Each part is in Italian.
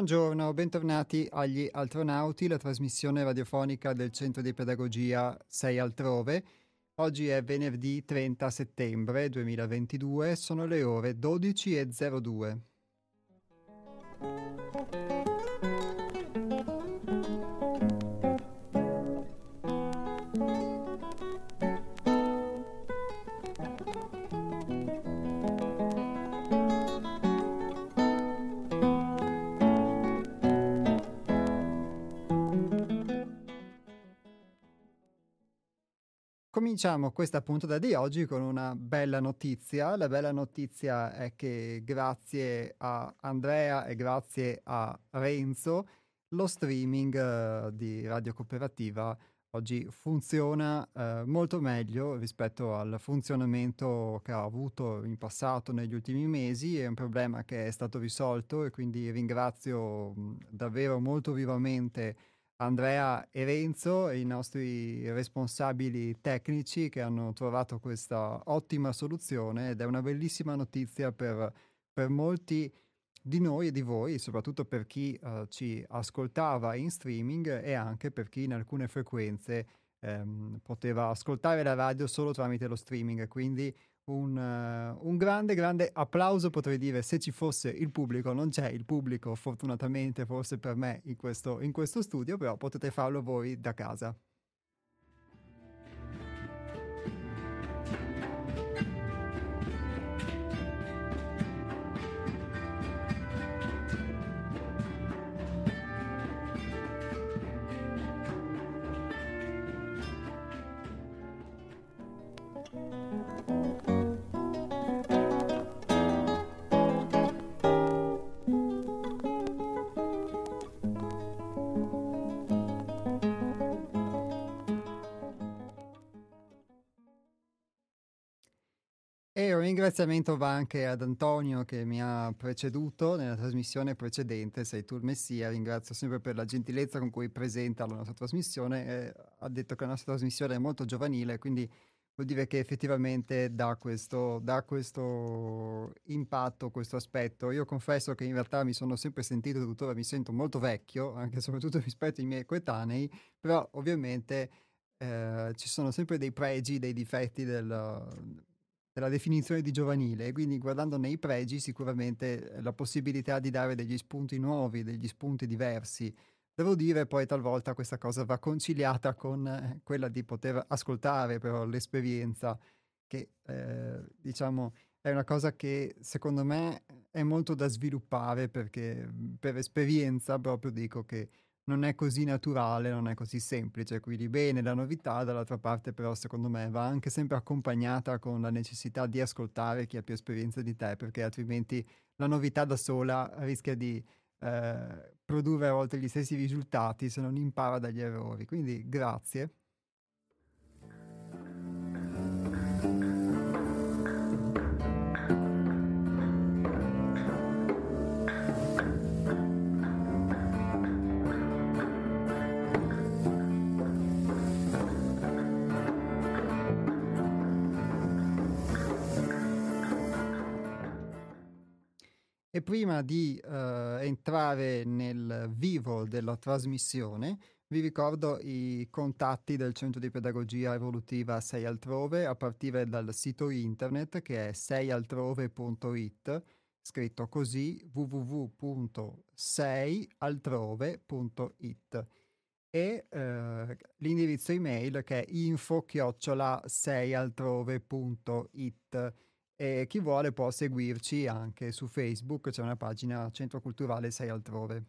Buongiorno, bentornati agli Altronauti, la trasmissione radiofonica del Centro di Pedagogia 6 Altrove. Oggi è venerdì 30 settembre 2022, sono le ore 12.02. Cominciamo questa puntata di oggi con una bella notizia. La bella notizia è che grazie a Andrea e grazie a Renzo lo streaming uh, di Radio Cooperativa oggi funziona uh, molto meglio rispetto al funzionamento che ha avuto in passato negli ultimi mesi. È un problema che è stato risolto e quindi ringrazio mh, davvero molto vivamente Andrea e Renzo, i nostri responsabili tecnici che hanno trovato questa ottima soluzione ed è una bellissima notizia per, per molti di noi e di voi, soprattutto per chi uh, ci ascoltava in streaming e anche per chi in alcune frequenze um, poteva ascoltare la radio solo tramite lo streaming. Quindi un, uh, un, grande, grande applauso, potrei dire, se ci fosse il pubblico. Non c'è il pubblico, fortunatamente, forse per me in questo, in questo studio, però potete farlo voi da casa. E un ringraziamento va anche ad Antonio che mi ha preceduto nella trasmissione precedente, sei tu il messia, ringrazio sempre per la gentilezza con cui presenta la nostra trasmissione, eh, ha detto che la nostra trasmissione è molto giovanile, quindi vuol dire che effettivamente dà questo, dà questo impatto, questo aspetto. Io confesso che in realtà mi sono sempre sentito, tuttora mi sento molto vecchio, anche e soprattutto rispetto ai miei coetanei, però ovviamente eh, ci sono sempre dei pregi, dei difetti del della definizione di giovanile, quindi guardando nei pregi sicuramente eh, la possibilità di dare degli spunti nuovi, degli spunti diversi. Devo dire poi talvolta questa cosa va conciliata con eh, quella di poter ascoltare però l'esperienza che eh, diciamo è una cosa che secondo me è molto da sviluppare perché per esperienza proprio dico che non è così naturale, non è così semplice, quindi bene la novità, dall'altra parte però secondo me va anche sempre accompagnata con la necessità di ascoltare chi ha più esperienza di te, perché altrimenti la novità da sola rischia di eh, produrre a volte gli stessi risultati se non impara dagli errori. Quindi grazie. E prima di uh, entrare nel vivo della trasmissione, vi ricordo i contatti del Centro di Pedagogia Evolutiva 6 Altrove a partire dal sito internet che è seialtrove.it, scritto così www.seialtrove.it e uh, l'indirizzo email che è info-6altrove.it e chi vuole può seguirci anche su Facebook, c'è una pagina Centro Culturale 6 Altrove.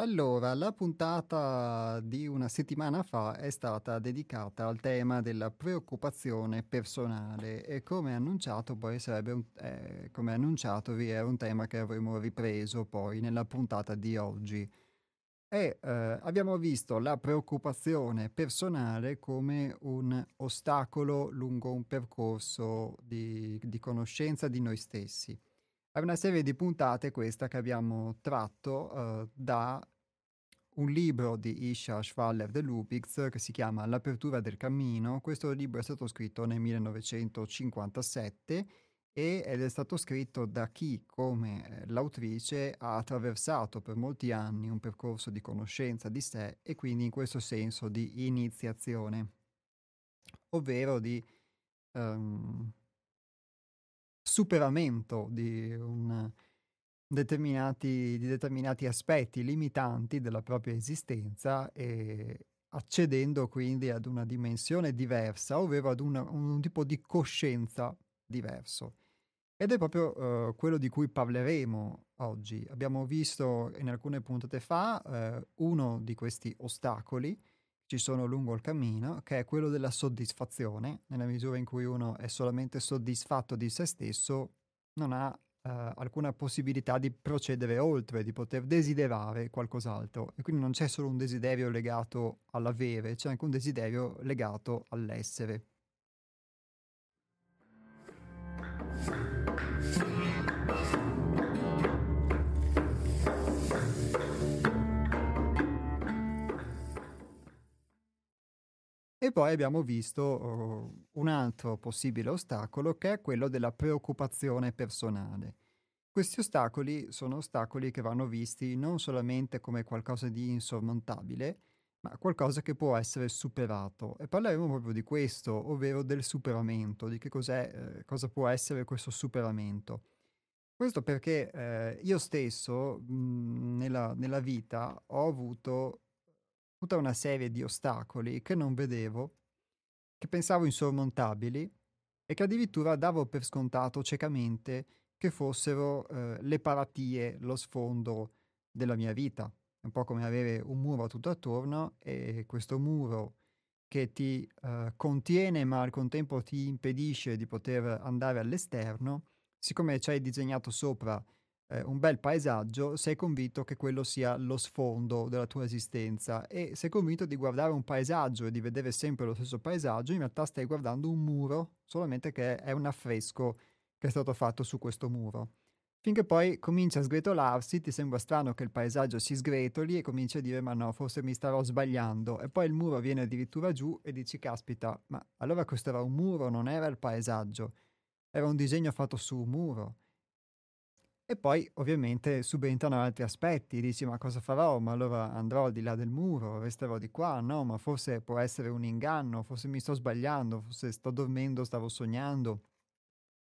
Allora, la puntata di una settimana fa è stata dedicata al tema della preoccupazione personale e come annunciato un, eh, come annunciatovi è un tema che avremo ripreso poi nella puntata di oggi. E eh, abbiamo visto la preoccupazione personale come un ostacolo lungo un percorso di, di conoscenza di noi stessi. È una serie di puntate questa che abbiamo tratto uh, da un libro di Isha Schwaller de Lubitz che si chiama L'apertura del cammino. Questo libro è stato scritto nel 1957 ed è stato scritto da chi, come eh, l'autrice, ha attraversato per molti anni un percorso di conoscenza di sé e quindi in questo senso di iniziazione, ovvero di um, superamento di, un, determinati, di determinati aspetti limitanti della propria esistenza e accedendo quindi ad una dimensione diversa, ovvero ad una, un tipo di coscienza diverso. Ed è proprio uh, quello di cui parleremo oggi. Abbiamo visto in alcune puntate fa uh, uno di questi ostacoli ci sono lungo il cammino, che è quello della soddisfazione. Nella misura in cui uno è solamente soddisfatto di se stesso, non ha eh, alcuna possibilità di procedere oltre, di poter desiderare qualcos'altro. E quindi non c'è solo un desiderio legato all'avere, c'è anche un desiderio legato all'essere. E poi abbiamo visto uh, un altro possibile ostacolo che è quello della preoccupazione personale. Questi ostacoli sono ostacoli che vanno visti non solamente come qualcosa di insormontabile, ma qualcosa che può essere superato. E parleremo proprio di questo, ovvero del superamento, di che cos'è, eh, cosa può essere questo superamento. Questo perché eh, io stesso mh, nella, nella vita ho avuto tutta una serie di ostacoli che non vedevo, che pensavo insormontabili e che addirittura davo per scontato ciecamente che fossero eh, le paratie, lo sfondo della mia vita. È un po' come avere un muro tutto attorno e questo muro che ti eh, contiene ma al contempo ti impedisce di poter andare all'esterno, siccome ci hai disegnato sopra eh, un bel paesaggio, sei convinto che quello sia lo sfondo della tua esistenza e sei convinto di guardare un paesaggio e di vedere sempre lo stesso paesaggio, in realtà stai guardando un muro, solamente che è un affresco che è stato fatto su questo muro. Finché poi comincia a sgretolarsi, ti sembra strano che il paesaggio si sgretoli e cominci a dire ma no, forse mi starò sbagliando. E poi il muro viene addirittura giù e dici caspita, ma allora questo era un muro, non era il paesaggio. Era un disegno fatto su un muro. E poi ovviamente subentrano altri aspetti, dici ma cosa farò? Ma allora andrò al di là del muro, resterò di qua? No, ma forse può essere un inganno, forse mi sto sbagliando, forse sto dormendo, stavo sognando.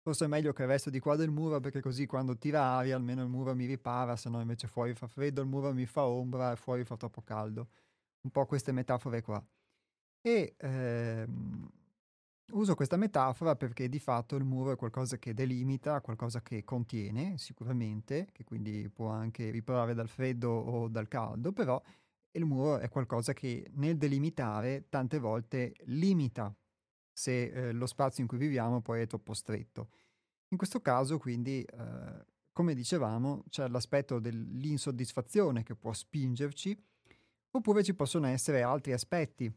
Forse è meglio che resto di qua del muro perché così quando tira aria almeno il muro mi ripara, se no invece fuori fa freddo, il muro mi fa ombra e fuori fa troppo caldo. Un po' queste metafore qua. E ehm, Uso questa metafora perché di fatto il muro è qualcosa che delimita, qualcosa che contiene sicuramente, che quindi può anche riparare dal freddo o dal caldo, però il muro è qualcosa che nel delimitare tante volte limita se eh, lo spazio in cui viviamo poi è troppo stretto. In questo caso quindi, eh, come dicevamo, c'è l'aspetto dell'insoddisfazione che può spingerci, oppure ci possono essere altri aspetti.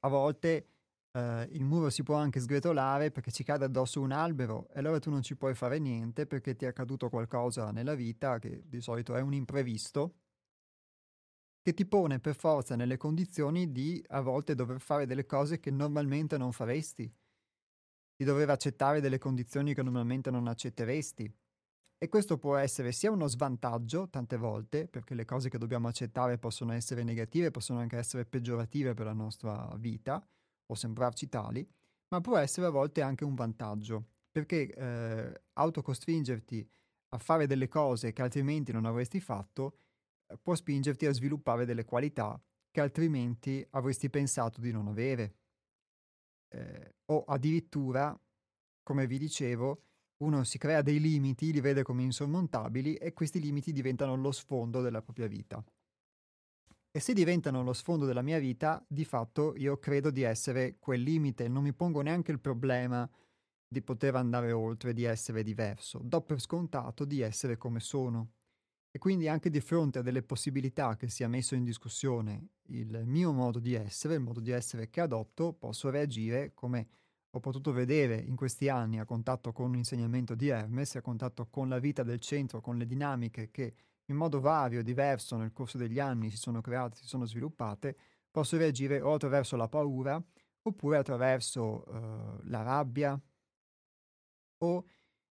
A volte Uh, il muro si può anche sgretolare perché ci cade addosso un albero e allora tu non ci puoi fare niente perché ti è accaduto qualcosa nella vita che di solito è un imprevisto che ti pone per forza nelle condizioni di a volte dover fare delle cose che normalmente non faresti, di dover accettare delle condizioni che normalmente non accetteresti. E questo può essere sia uno svantaggio tante volte, perché le cose che dobbiamo accettare possono essere negative, possono anche essere peggiorative per la nostra vita, può sembrarci tali, ma può essere a volte anche un vantaggio, perché eh, autocostringerti a fare delle cose che altrimenti non avresti fatto eh, può spingerti a sviluppare delle qualità che altrimenti avresti pensato di non avere. Eh, o addirittura, come vi dicevo, uno si crea dei limiti, li vede come insormontabili e questi limiti diventano lo sfondo della propria vita. E se diventano lo sfondo della mia vita, di fatto io credo di essere quel limite, non mi pongo neanche il problema di poter andare oltre, di essere diverso, do per scontato di essere come sono. E quindi anche di fronte a delle possibilità che sia messo in discussione il mio modo di essere, il modo di essere che adotto, posso reagire come ho potuto vedere in questi anni a contatto con l'insegnamento di Hermes, a contatto con la vita del centro, con le dinamiche che in modo vario diverso nel corso degli anni si sono create, si sono sviluppate, posso reagire o attraverso la paura oppure attraverso uh, la rabbia o,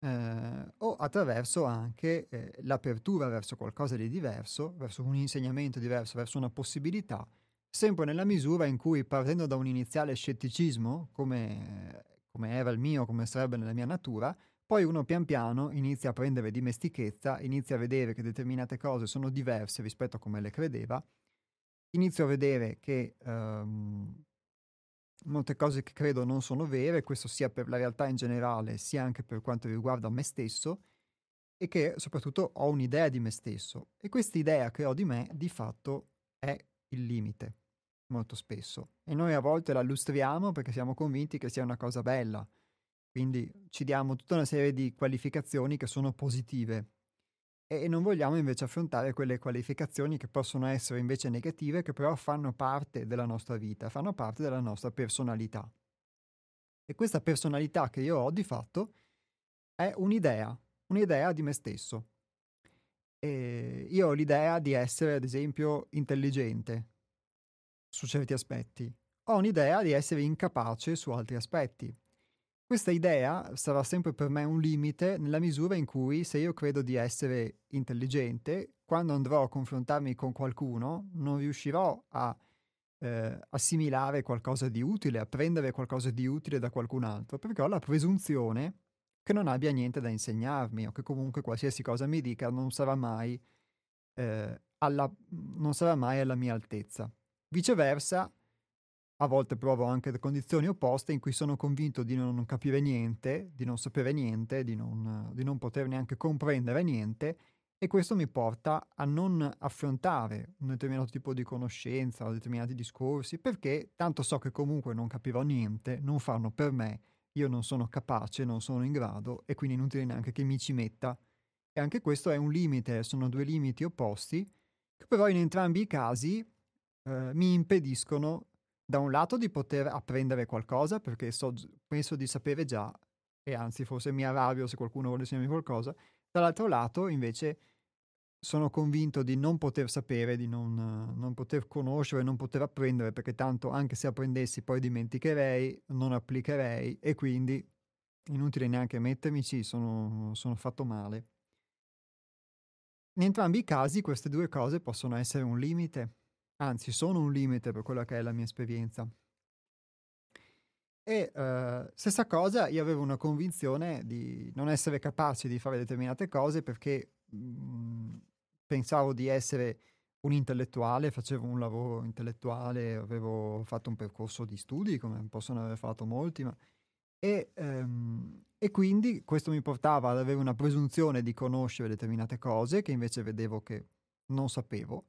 eh, o attraverso anche eh, l'apertura verso qualcosa di diverso, verso un insegnamento diverso, verso una possibilità, sempre nella misura in cui partendo da un iniziale scetticismo, come, come era il mio, come sarebbe nella mia natura, poi uno pian piano inizia a prendere dimestichezza, inizia a vedere che determinate cose sono diverse rispetto a come le credeva, inizio a vedere che um, molte cose che credo non sono vere, questo sia per la realtà in generale, sia anche per quanto riguarda me stesso, e che soprattutto ho un'idea di me stesso. E questa idea che ho di me, di fatto, è il limite, molto spesso. E noi a volte la illustriamo perché siamo convinti che sia una cosa bella. Quindi ci diamo tutta una serie di qualificazioni che sono positive e non vogliamo invece affrontare quelle qualificazioni che possono essere invece negative, che però fanno parte della nostra vita, fanno parte della nostra personalità. E questa personalità che io ho di fatto è un'idea, un'idea di me stesso. E io ho l'idea di essere, ad esempio, intelligente su certi aspetti. Ho un'idea di essere incapace su altri aspetti. Questa idea sarà sempre per me un limite nella misura in cui se io credo di essere intelligente, quando andrò a confrontarmi con qualcuno non riuscirò a eh, assimilare qualcosa di utile, a prendere qualcosa di utile da qualcun altro, perché ho la presunzione che non abbia niente da insegnarmi o che comunque qualsiasi cosa mi dica non sarà mai, eh, alla, non sarà mai alla mia altezza. Viceversa, a volte provo anche le condizioni opposte in cui sono convinto di non capire niente, di non sapere niente, di non, di non poter neanche comprendere niente e questo mi porta a non affrontare un determinato tipo di conoscenza o determinati discorsi perché tanto so che comunque non capirò niente, non fanno per me, io non sono capace, non sono in grado e quindi inutile neanche che mi ci metta. E anche questo è un limite, sono due limiti opposti che però in entrambi i casi eh, mi impediscono da un lato di poter apprendere qualcosa, perché so, penso di sapere già, e anzi forse mi arrabbio se qualcuno vuole insegnarmi qualcosa, dall'altro lato invece sono convinto di non poter sapere, di non, non, poter conoscere, non poter apprendere, perché tanto anche se apprendessi poi dimenticherei, non applicherei e quindi inutile neanche mettermici, sono, sono fatto male. In entrambi i casi queste due cose possono essere un limite anzi sono un limite per quella che è la mia esperienza. E uh, stessa cosa, io avevo una convinzione di non essere capace di fare determinate cose perché mh, mm, pensavo di essere un intellettuale, facevo un lavoro intellettuale, avevo fatto un percorso di studi, come possono aver fatto molti, ma... e, um, e quindi questo mi portava ad avere una presunzione di conoscere determinate cose che invece vedevo che non sapevo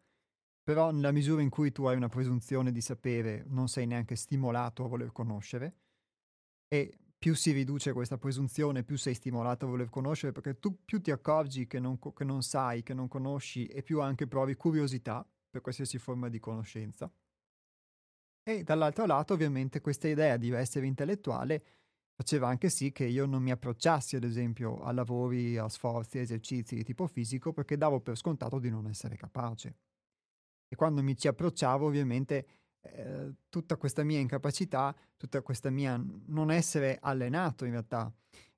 però nella misura in cui tu hai una presunzione di sapere, non sei neanche stimolato a voler conoscere e più si riduce questa presunzione, più sei stimolato a voler conoscere perché tu più ti accorgi che non, che non sai, che non conosci e più anche provi curiosità per qualsiasi forma di conoscenza. E dall'altro lato ovviamente questa idea di essere intellettuale faceva anche sì che io non mi approcciassi ad esempio a lavori, a sforzi, a esercizi di tipo fisico perché davo per scontato di non essere capace. E quando mi ci approcciavo, ovviamente, eh, tutta questa mia incapacità, tutta questa mia non essere allenato in realtà,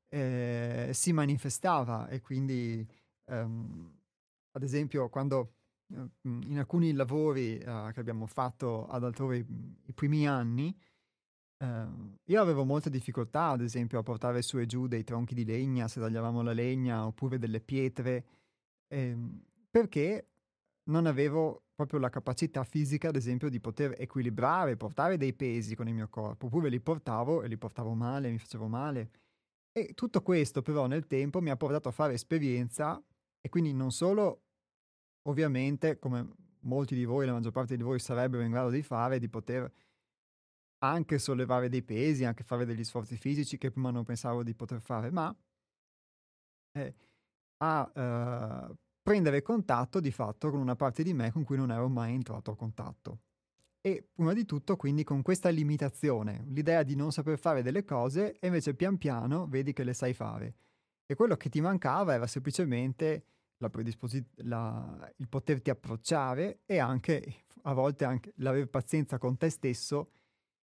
eh, si manifestava e quindi, ehm, ad esempio, quando eh, in alcuni lavori eh, che abbiamo fatto ad altrove i primi anni, Uh, io avevo molte difficoltà, ad esempio, a portare su e giù dei tronchi di legna se tagliavamo la legna oppure delle pietre, ehm, perché non avevo proprio la capacità fisica, ad esempio, di poter equilibrare, portare dei pesi con il mio corpo, oppure li portavo e li portavo male, mi facevo male. E tutto questo però nel tempo mi ha portato a fare esperienza e quindi non solo, ovviamente, come molti di voi, la maggior parte di voi sarebbero in grado di fare, di poter anche sollevare dei pesi, anche fare degli sforzi fisici che prima non pensavo di poter fare, ma eh, a eh, prendere contatto di fatto con una parte di me con cui non ero mai entrato a contatto. E prima di tutto quindi con questa limitazione, l'idea di non saper fare delle cose e invece pian piano vedi che le sai fare. E quello che ti mancava era semplicemente la predisposi- la, il poterti approcciare e anche a volte anche l'avere pazienza con te stesso,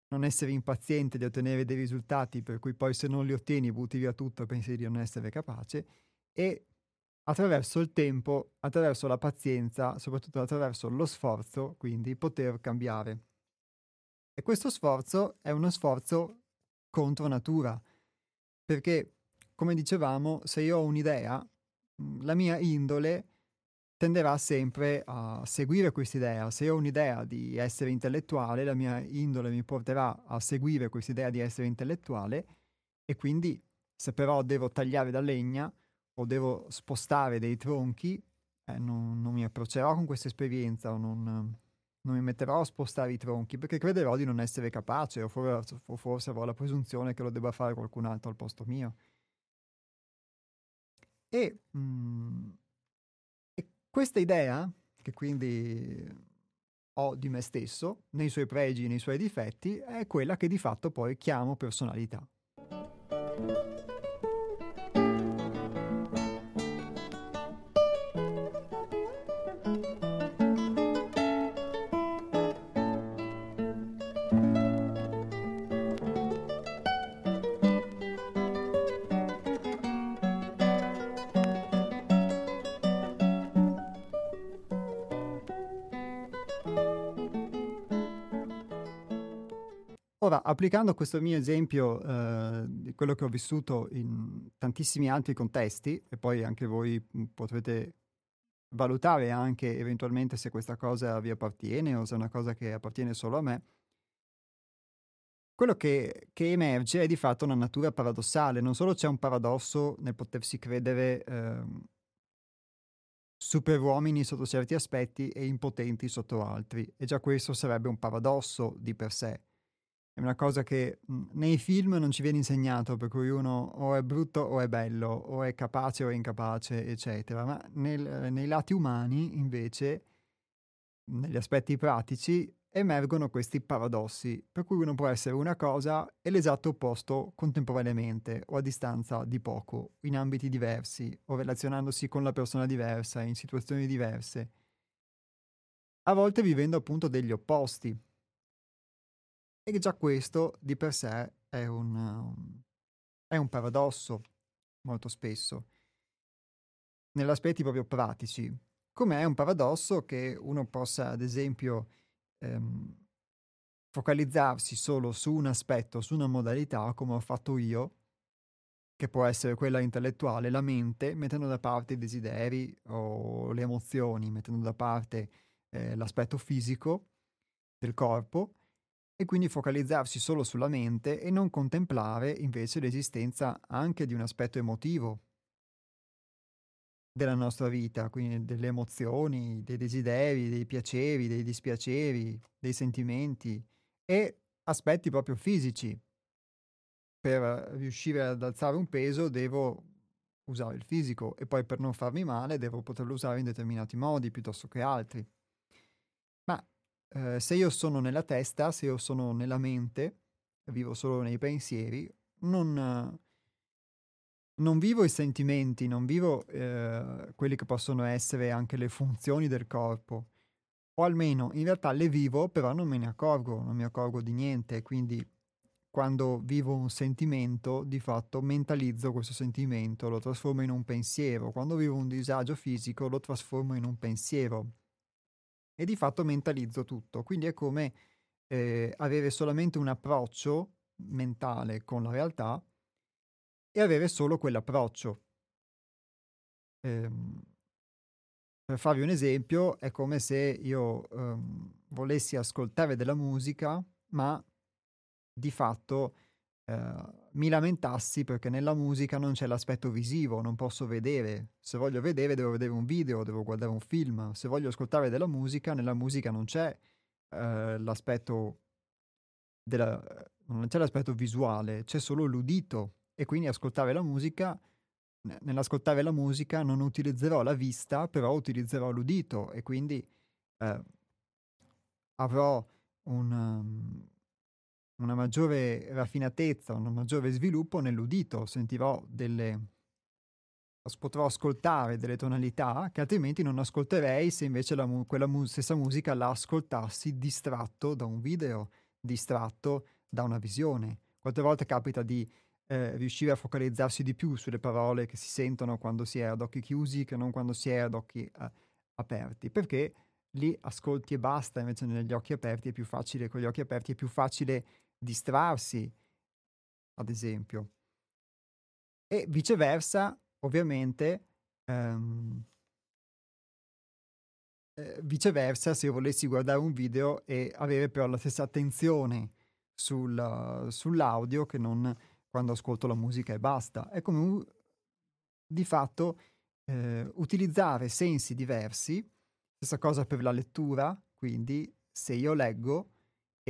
non essere impaziente di ottenere dei risultati per cui poi se non li ottieni butti via tutto e pensi di non essere capace e attraverso il tempo, attraverso la pazienza, soprattutto attraverso lo sforzo, quindi poter cambiare. E questo sforzo è uno sforzo contro natura, perché, come dicevamo, se io ho un'idea, mhmm, la mia indole tenderà sempre a seguire quest'idea. Se ho un'idea di essere intellettuale, la mia indole mi porterà a seguire quest'idea di essere intellettuale e quindi se però devo tagliare da legna, o devo spostare dei tronchi, eh, non, non, mi approccerò con questa esperienza o non, non, mi metterò a spostare i tronchi perché crederò di non essere capace o forse, o forse avrò la presunzione che lo debba fare qualcun altro al posto mio. E, mh, mm, e questa idea, che quindi ho di me stesso, nei suoi pregi, nei suoi difetti, è quella che di fatto poi chiamo personalità. Applicando questo mio esempio eh, di quello che ho vissuto in tantissimi altri contesti, e poi anche voi mhmm, potrete valutare anche eventualmente se questa cosa vi appartiene o se è una cosa che appartiene solo a me, quello che, che emerge è di fatto una natura paradossale. Non solo c'è un paradosso nel potersi credere eh, superuomini sotto certi aspetti e impotenti sotto altri, e già questo sarebbe un paradosso di per sé è una cosa che mh, nei film non ci viene insegnato, per cui uno o è brutto o è bello, o è capace o è incapace, eccetera. Ma nel, nei lati umani, invece, negli aspetti pratici, emergono questi paradossi, per cui uno può essere una cosa e l'esatto opposto contemporaneamente o a distanza di poco, in ambiti diversi o relazionandosi con la persona diversa, in situazioni diverse. A volte vivendo appunto degli opposti, e già questo di per sé è un, è un paradosso molto spesso, negli aspetti proprio pratici. Come è un paradosso che uno possa, ad esempio, ehm, focalizzarsi solo su un aspetto, su una modalità, come ho fatto io, che può essere quella intellettuale, la mente, mettendo da parte i desideri o le emozioni, mettendo da parte eh, l'aspetto fisico del corpo e quindi focalizzarsi solo sulla mente e non contemplare invece l'esistenza anche di un aspetto emotivo della nostra vita, quindi delle emozioni, dei desideri, dei piaceri, dei dispiaceri, dei sentimenti e aspetti proprio fisici. Per riuscire ad alzare un peso devo usare il fisico e poi per non farmi male devo poterlo usare in determinati modi piuttosto che altri. Ma eh, se io sono nella testa, se io sono nella mente, vivo solo nei pensieri, non, non vivo i sentimenti, non vivo eh, quelli che possono essere anche le funzioni del corpo, o almeno in realtà le vivo, però non me ne accorgo, non mi accorgo di niente, quindi quando vivo un sentimento, di fatto mentalizzo questo sentimento, lo trasformo in un pensiero, quando vivo un disagio fisico lo trasformo in un pensiero e di fatto mentalizzo tutto. Quindi è come eh, avere solamente un approccio mentale con la realtà e avere solo quell'approccio. Ehm, per farvi un esempio, è come se io ehm, volessi ascoltare della musica, ma di fatto eh, mi lamentassi perché nella musica non c'è l'aspetto visivo, non posso vedere. Se voglio vedere devo vedere un video, devo guardare un film. Se voglio ascoltare della musica, nella musica non c'è eh, l'aspetto della, non c'è l'aspetto visuale, c'è solo l'udito e quindi ascoltare la musica nell'ascoltare la musica non utilizzerò la vista, però utilizzerò l'udito e quindi eh, avrò un, um, una maggiore raffinatezza, un maggiore sviluppo nell'udito, sentirò delle... potrò ascoltare delle tonalità che altrimenti non ascolterei se invece la, quella mu- stessa musica la ascoltassi distratto da un video, distratto da una visione. Quante volte capita di eh, riuscire a focalizzarsi di più sulle parole che si sentono quando si è ad occhi chiusi che non quando si è ad occhi eh, aperti, perché lì ascolti e basta, invece negli occhi aperti è più facile, con gli occhi aperti è più facile distrarsi, ad esempio. E viceversa, ovviamente, ehm, eh, viceversa, se io volessi guardare un video e avere però la stessa attenzione sul, sull'audio che non quando ascolto la musica e basta. È come un, di fatto eh, utilizzare sensi diversi, stessa cosa per la lettura, quindi se io leggo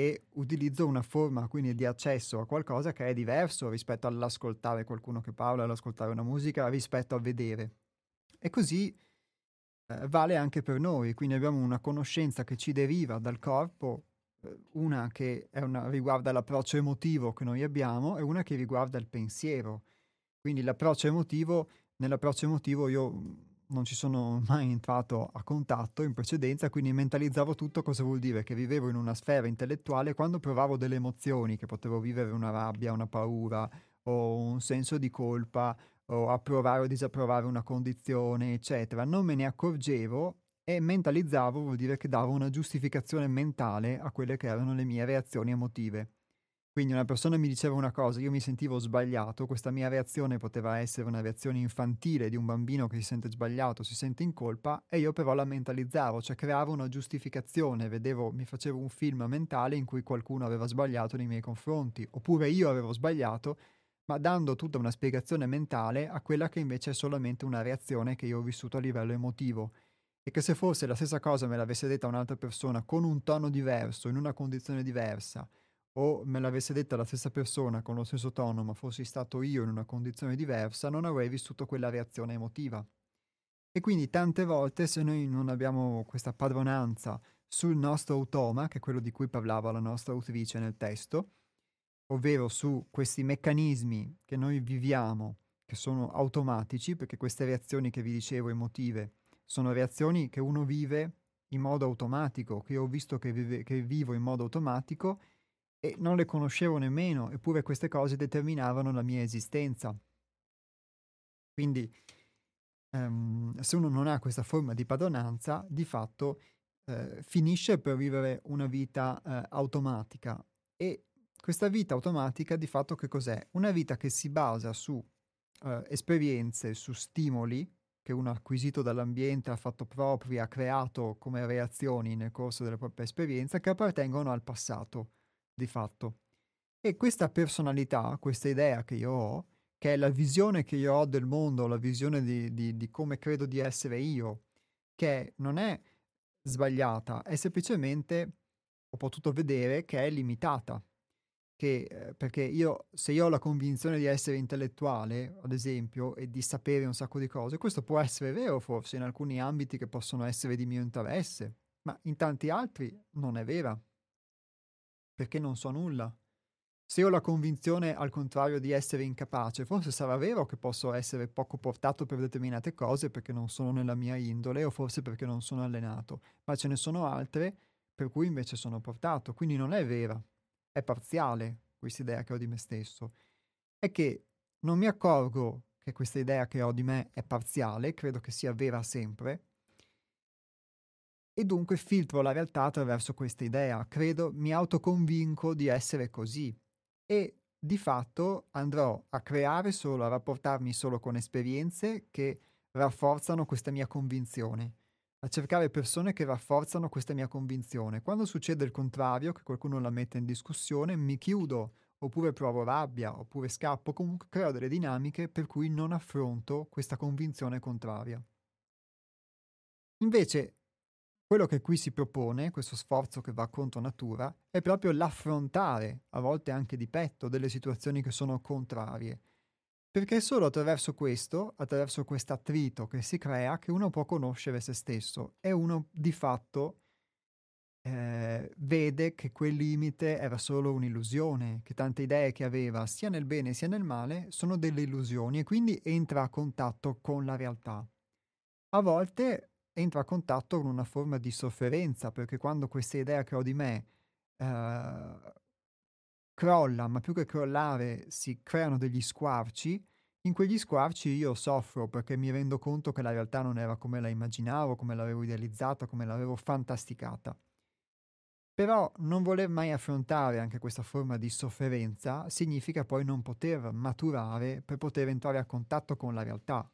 e utilizzo una forma quindi di accesso a qualcosa che è diverso rispetto all'ascoltare qualcuno che parla, all'ascoltare una musica, rispetto a vedere. E così eh, vale anche per noi, quindi abbiamo una conoscenza che ci deriva dal corpo una che una, riguarda l'approccio emotivo che noi abbiamo e una che riguarda il pensiero. Quindi l'approccio emotivo, nell'approccio emotivo io non ci sono mai entrato a contatto in precedenza, quindi mentalizzavo tutto cosa vuol dire che vivevo in una sfera intellettuale quando provavo delle emozioni, che potevo vivere una rabbia, una paura o un senso di colpa o approvare o disapprovare una condizione, eccetera. Non me ne accorgevo e mentalizzavo vuol dire che davo una giustificazione mentale a quelle che erano le mie reazioni emotive. Quindi una persona mi diceva una cosa, io mi sentivo sbagliato, questa mia reazione poteva essere una reazione infantile di un bambino che si sente sbagliato, si sente in colpa, e io però la mentalizzavo, cioè creavo una giustificazione, vedevo, mi facevo un film mentale in cui qualcuno aveva sbagliato nei miei confronti, oppure io avevo sbagliato, ma dando tutta una spiegazione mentale a quella che invece è solamente una reazione che io ho vissuto a livello emotivo. E che se fosse la stessa cosa me l'avesse detta un'altra persona con un tono diverso, in una condizione diversa, o me l'avesse detta la stessa persona con lo stesso tono, ma fossi stato io in una condizione diversa, non avrei vissuto quella reazione emotiva. E quindi tante volte se noi non abbiamo questa padronanza sul nostro automa, che è quello di cui parlava la nostra autrice nel testo, ovvero su questi meccanismi che noi viviamo, che sono automatici, perché queste reazioni che vi dicevo emotive sono reazioni che uno vive in modo automatico, che ho visto che, vive, che vivo in modo automatico e non le conoscevo nemmeno, eppure queste cose determinavano la mia esistenza. Quindi um, se uno non ha questa forma di padronanza, di fatto eh, finisce per vivere una vita eh, automatica. E questa vita automatica di fatto che cos'è? Una vita che si basa su eh, esperienze, su stimoli che uno ha acquisito dall'ambiente, ha fatto propri, ha creato come reazioni nel corso della propria esperienza, che appartengono al passato, di fatto. E questa personalità, questa idea che io ho, che è la visione che io ho del mondo, la visione di, di, di come credo di essere io, che non è sbagliata, è semplicemente, ho potuto vedere, che è limitata che, eh, perché io, se io ho la convinzione di essere intellettuale, ad esempio, e di sapere un sacco di cose, questo può essere vero forse in alcuni ambiti che possono essere di mio interesse, ma in tanti altri non è vera, perché non so nulla. Se ho la convinzione, al contrario, di essere incapace, forse sarà vero che posso essere poco portato per determinate cose perché non sono nella mia indole o forse perché non sono allenato, ma ce ne sono altre per cui invece sono portato, quindi non è vera è parziale questa idea che ho di me stesso, è che non mi accorgo che questa idea che ho di me è parziale, credo che sia vera sempre, e dunque filtro la realtà attraverso questa idea, credo, mi autoconvinco di essere così e di fatto andrò a creare solo, a rapportarmi solo con esperienze che rafforzano questa mia convinzione a cercare persone che rafforzano questa mia convinzione. Quando succede il contrario, che qualcuno la mette in discussione, mi chiudo oppure provo rabbia, oppure scappo, comunque creo delle dinamiche per cui non affronto questa convinzione contraria. Invece, quello che qui si propone, questo sforzo che va contro natura, è proprio l'affrontare, a volte anche di petto, delle situazioni che sono contrarie. Perché è solo attraverso questo, attraverso questo attrito che si crea, che uno può conoscere se stesso e uno di fatto eh, vede che quel limite era solo un'illusione, che tante idee che aveva sia nel bene sia nel male sono delle illusioni e quindi entra a contatto con la realtà. A volte entra a contatto con una forma di sofferenza, perché quando questa idea che ho di me eh, crolla, ma più che crollare si creano degli squarci, in quegli squarci io soffro perché mi rendo conto che la realtà non era come la immaginavo, come l'avevo idealizzata, come l'avevo fantasticata. Però non voler mai affrontare anche questa forma di sofferenza significa poi non poter maturare per poter entrare a contatto con la realtà,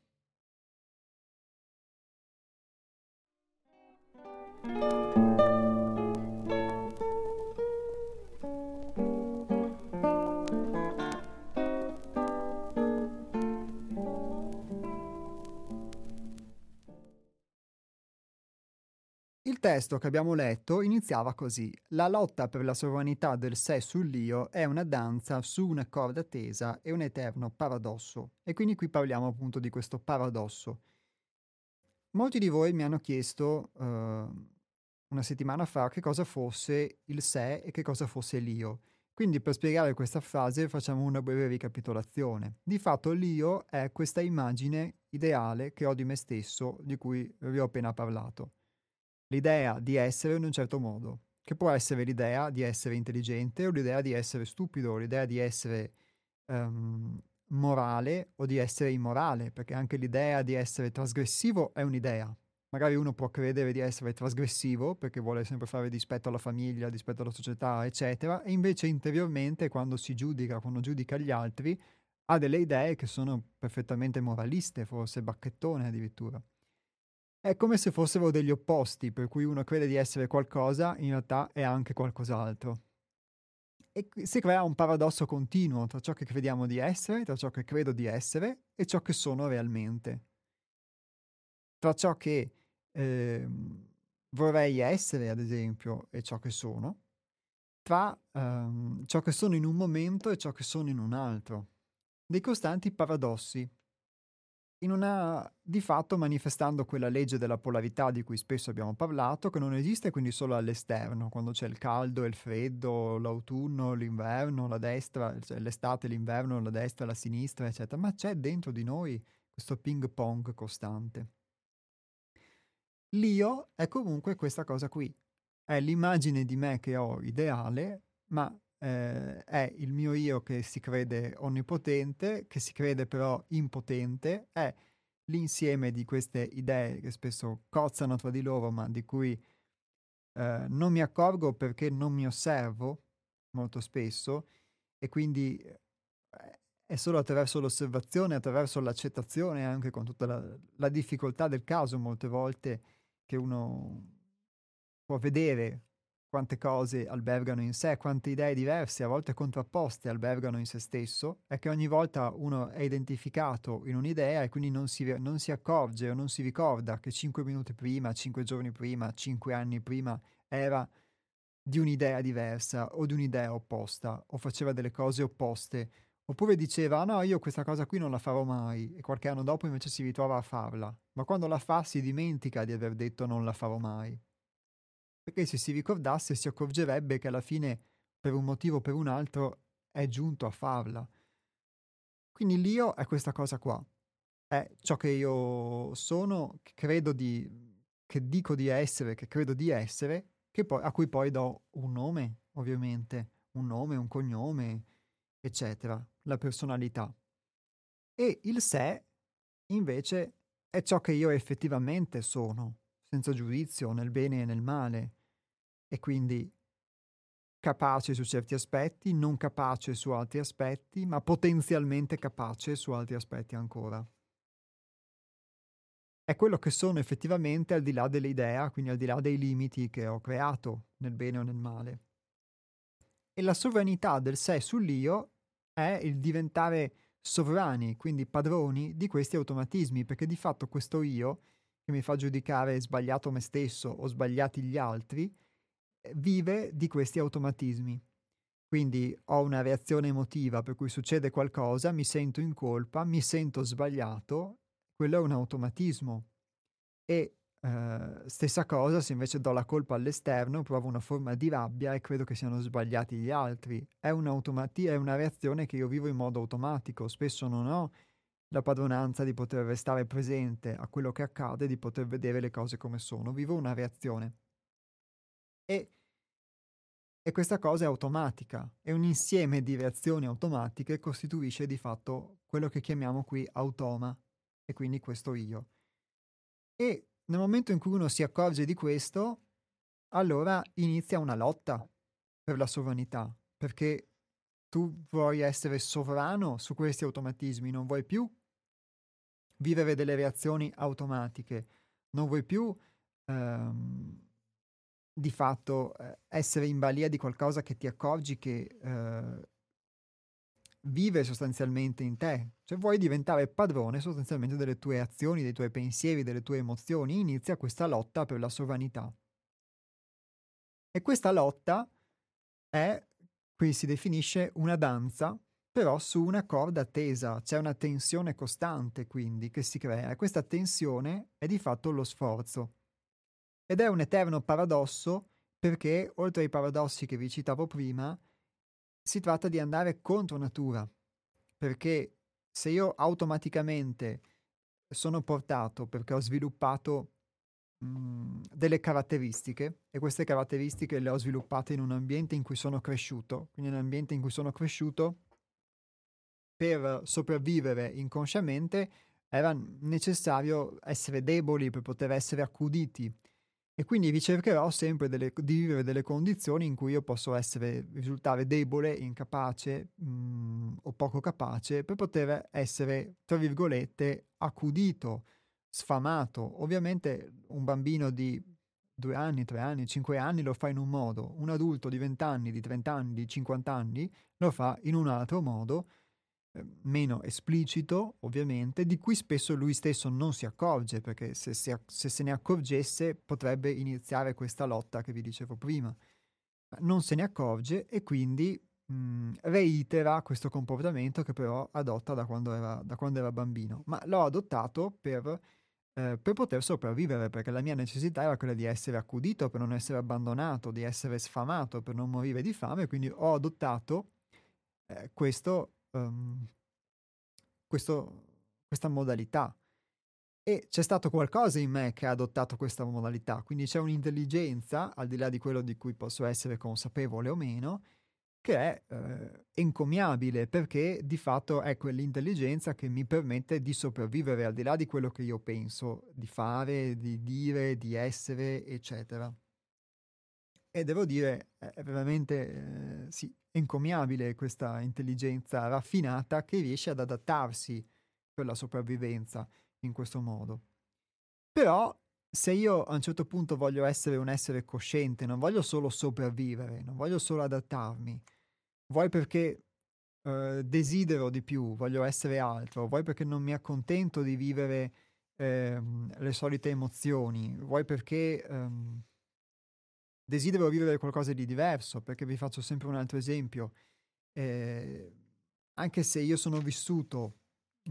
Il testo che abbiamo letto iniziava così: La lotta per la sovranità del sé sull'io è una danza su una corda tesa e un eterno paradosso. E quindi qui parliamo appunto di questo paradosso. Molti di voi mi hanno chiesto uh, una settimana fa che cosa fosse il sé e che cosa fosse l'io. Quindi per spiegare questa frase facciamo una breve ricapitolazione. Di fatto l'io è questa immagine ideale che ho di me stesso, di cui vi ho appena parlato. L'idea di essere in un certo modo, che può essere l'idea di essere intelligente o l'idea di essere stupido, o l'idea di essere um, morale o di essere immorale, perché anche l'idea di essere trasgressivo è un'idea. Magari uno può credere di essere trasgressivo perché vuole sempre fare dispetto alla famiglia, dispetto alla società, eccetera, e invece interiormente quando si giudica, quando giudica gli altri, ha delle idee che sono perfettamente moraliste, forse bacchettone addirittura. È come se fossero degli opposti, per cui uno crede di essere qualcosa, in realtà è anche qualcos'altro e si crea un paradosso continuo tra ciò che crediamo di essere, tra ciò che credo di essere e ciò che sono realmente. Tra ciò che eh, vorrei essere, ad esempio, e ciò che sono, tra ehm, ciò che sono in un momento e ciò che sono in un altro. Dei costanti paradossi una, di fatto manifestando quella legge della polarità di cui spesso abbiamo parlato, che non esiste quindi solo all'esterno, quando c'è il caldo e il freddo, l'autunno, l'inverno, la destra, cioè l'estate, l'inverno, la destra, la sinistra, eccetera, ma c'è dentro di noi questo ping pong costante. L'io è comunque questa cosa qui, è l'immagine di me che ho ideale, ma eh, è il mio io che si crede onnipotente, che si crede però impotente, è l'insieme di queste idee che spesso cozzano tra di loro, ma di cui eh, non mi accorgo perché non mi osservo molto spesso e quindi eh, è solo attraverso l'osservazione, attraverso l'accettazione, anche con tutta la, la difficoltà del caso molte volte che uno può vedere quante cose albergano in sé, quante idee diverse, a volte contrapposte, albergano in se stesso, è che ogni volta uno è identificato in un'idea e quindi non si, non si accorge o non si ricorda che cinque minuti prima, cinque giorni prima, cinque anni prima era di un'idea diversa o di un'idea opposta o faceva delle cose opposte oppure diceva no io questa cosa qui non la farò mai e qualche anno dopo invece si ritrova a farla ma quando la fa si dimentica di aver detto non la farò mai perché se si ricordasse si accorgerebbe che alla fine, per un motivo o per un altro, è giunto a farla. Quindi l'io è questa cosa qua. È ciò che io sono, che credo di, che dico di essere, che credo di essere, che poi, a cui poi do un nome, ovviamente, un nome, un cognome, eccetera, la personalità. E il sé, invece, è ciò che io effettivamente sono, senza giudizio, nel bene e nel male, e quindi capace su certi aspetti, non capace su altri aspetti, ma potenzialmente capace su altri aspetti ancora. È quello che sono effettivamente al di là dell'idea, quindi al di là dei limiti che ho creato nel bene o nel male. E la sovranità del sé sull'io è il diventare sovrani, quindi padroni di questi automatismi, perché di fatto questo io, che mi fa giudicare sbagliato me stesso o sbagliati gli altri, eh, vive di questi automatismi. Quindi ho una reazione emotiva per cui succede qualcosa, mi sento in colpa, mi sento sbagliato, quello è un automatismo. E eh, stessa cosa, se invece do la colpa all'esterno, provo una forma di rabbia e credo che siano sbagliati gli altri. È, è una reazione che io vivo in modo automatico, spesso non ho la padronanza di poter restare presente a quello che accade, di poter vedere le cose come sono, vivo una reazione. E, e questa cosa è automatica, è un insieme di reazioni automatiche costituisce di fatto quello che chiamiamo qui automa, e quindi questo io. E nel momento in cui uno si accorge di questo, allora inizia una lotta per la sovranità, perché tu vuoi essere sovrano su questi automatismi, non vuoi più vivere delle reazioni automatiche, non vuoi più ehm, di fatto eh, essere in balia di qualcosa che ti accorgi che eh, vive sostanzialmente in te, cioè vuoi diventare padrone sostanzialmente delle tue azioni, dei tuoi pensieri, delle tue emozioni, inizia questa lotta per la sovranità. E questa lotta è, qui si definisce una danza, però su una corda tesa, c'è una tensione costante quindi che si crea e questa tensione è di fatto lo sforzo. Ed è un eterno paradosso perché, oltre ai paradossi che vi citavo prima, si tratta di andare contro natura, perché se io automaticamente sono portato perché ho sviluppato mh, mhmm, delle caratteristiche e queste caratteristiche le ho sviluppate in un ambiente in cui sono cresciuto, quindi un ambiente in cui sono cresciuto per sopravvivere inconsciamente era necessario essere deboli per poter essere accuditi e quindi ricercherò sempre delle, di vivere delle condizioni in cui io posso essere, risultare debole, incapace mh, mhmm, o poco capace per poter essere, tra virgolette, accudito, sfamato. Ovviamente un bambino di due anni, tre anni, cinque anni lo fa in un modo, un adulto di 20 anni, di 30 anni, di 50 anni lo fa in un altro modo Meno esplicito, ovviamente, di cui spesso lui stesso non si accorge, perché se, si, se, se ne accorgesse potrebbe iniziare questa lotta che vi dicevo prima. Non se ne accorge e quindi mh, reitera questo comportamento che però adotta da quando era, da quando era bambino. Ma l'ho adottato per, eh, per poter sopravvivere, perché la mia necessità era quella di essere accudito, per non essere abbandonato, di essere sfamato, per non morire di fame, quindi ho adottato eh, questo um, questo, questa modalità. E c'è stato qualcosa in me che ha adottato questa modalità, quindi c'è un'intelligenza, al di là di quello di cui posso essere consapevole o meno, che è eh, encomiabile perché di fatto è quell'intelligenza che mi permette di sopravvivere al di là di quello che io penso di fare, di dire, di essere, eccetera. E devo dire, è veramente eh, sì, encomiabile questa intelligenza raffinata che riesce ad adattarsi per la sopravvivenza in questo modo. Però se io a un certo punto voglio essere un essere cosciente, non voglio solo sopravvivere, non voglio solo adattarmi, vuoi perché eh, desidero di più, voglio essere altro, vuoi perché non mi accontento di vivere eh, le solite emozioni, vuoi perché... Ehm, desidero vivere qualcosa di diverso, perché vi faccio sempre un altro esempio. Eh, anche se io sono vissuto,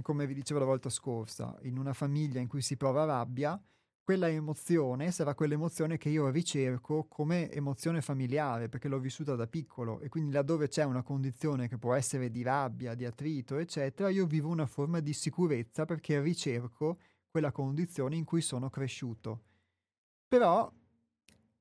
come vi dicevo la volta scorsa, in una famiglia in cui si prova rabbia, quella emozione sarà quell'emozione che io ricerco come emozione familiare, perché l'ho vissuta da piccolo e quindi laddove c'è una condizione che può essere di rabbia, di attrito, eccetera, io vivo una forma di sicurezza perché ricerco quella condizione in cui sono cresciuto. Però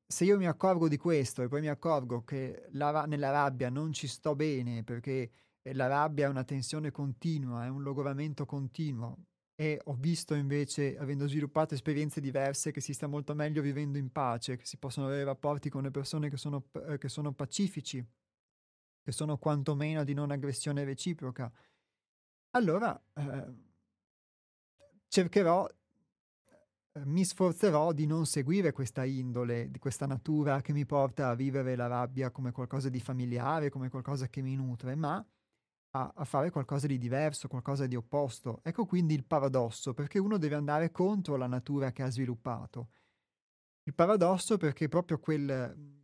se io mi accorgo di questo e poi mi accorgo che la, nella rabbia non ci sto bene perché eh, la rabbia è una tensione continua, è un logoramento continuo e ho visto invece, avendo sviluppato esperienze diverse, che si sta molto meglio vivendo in pace, che si possono avere rapporti con le persone che sono, eh, che sono pacifici, che sono quantomeno di non aggressione reciproca, allora eh, cercherò mi sforzerò di non seguire questa indole, di questa natura che mi porta a vivere la rabbia come qualcosa di familiare, come qualcosa che mi nutre, ma a, a, fare qualcosa di diverso, qualcosa di opposto. Ecco quindi il paradosso, perché uno deve andare contro la natura che ha sviluppato. Il paradosso perché proprio quel,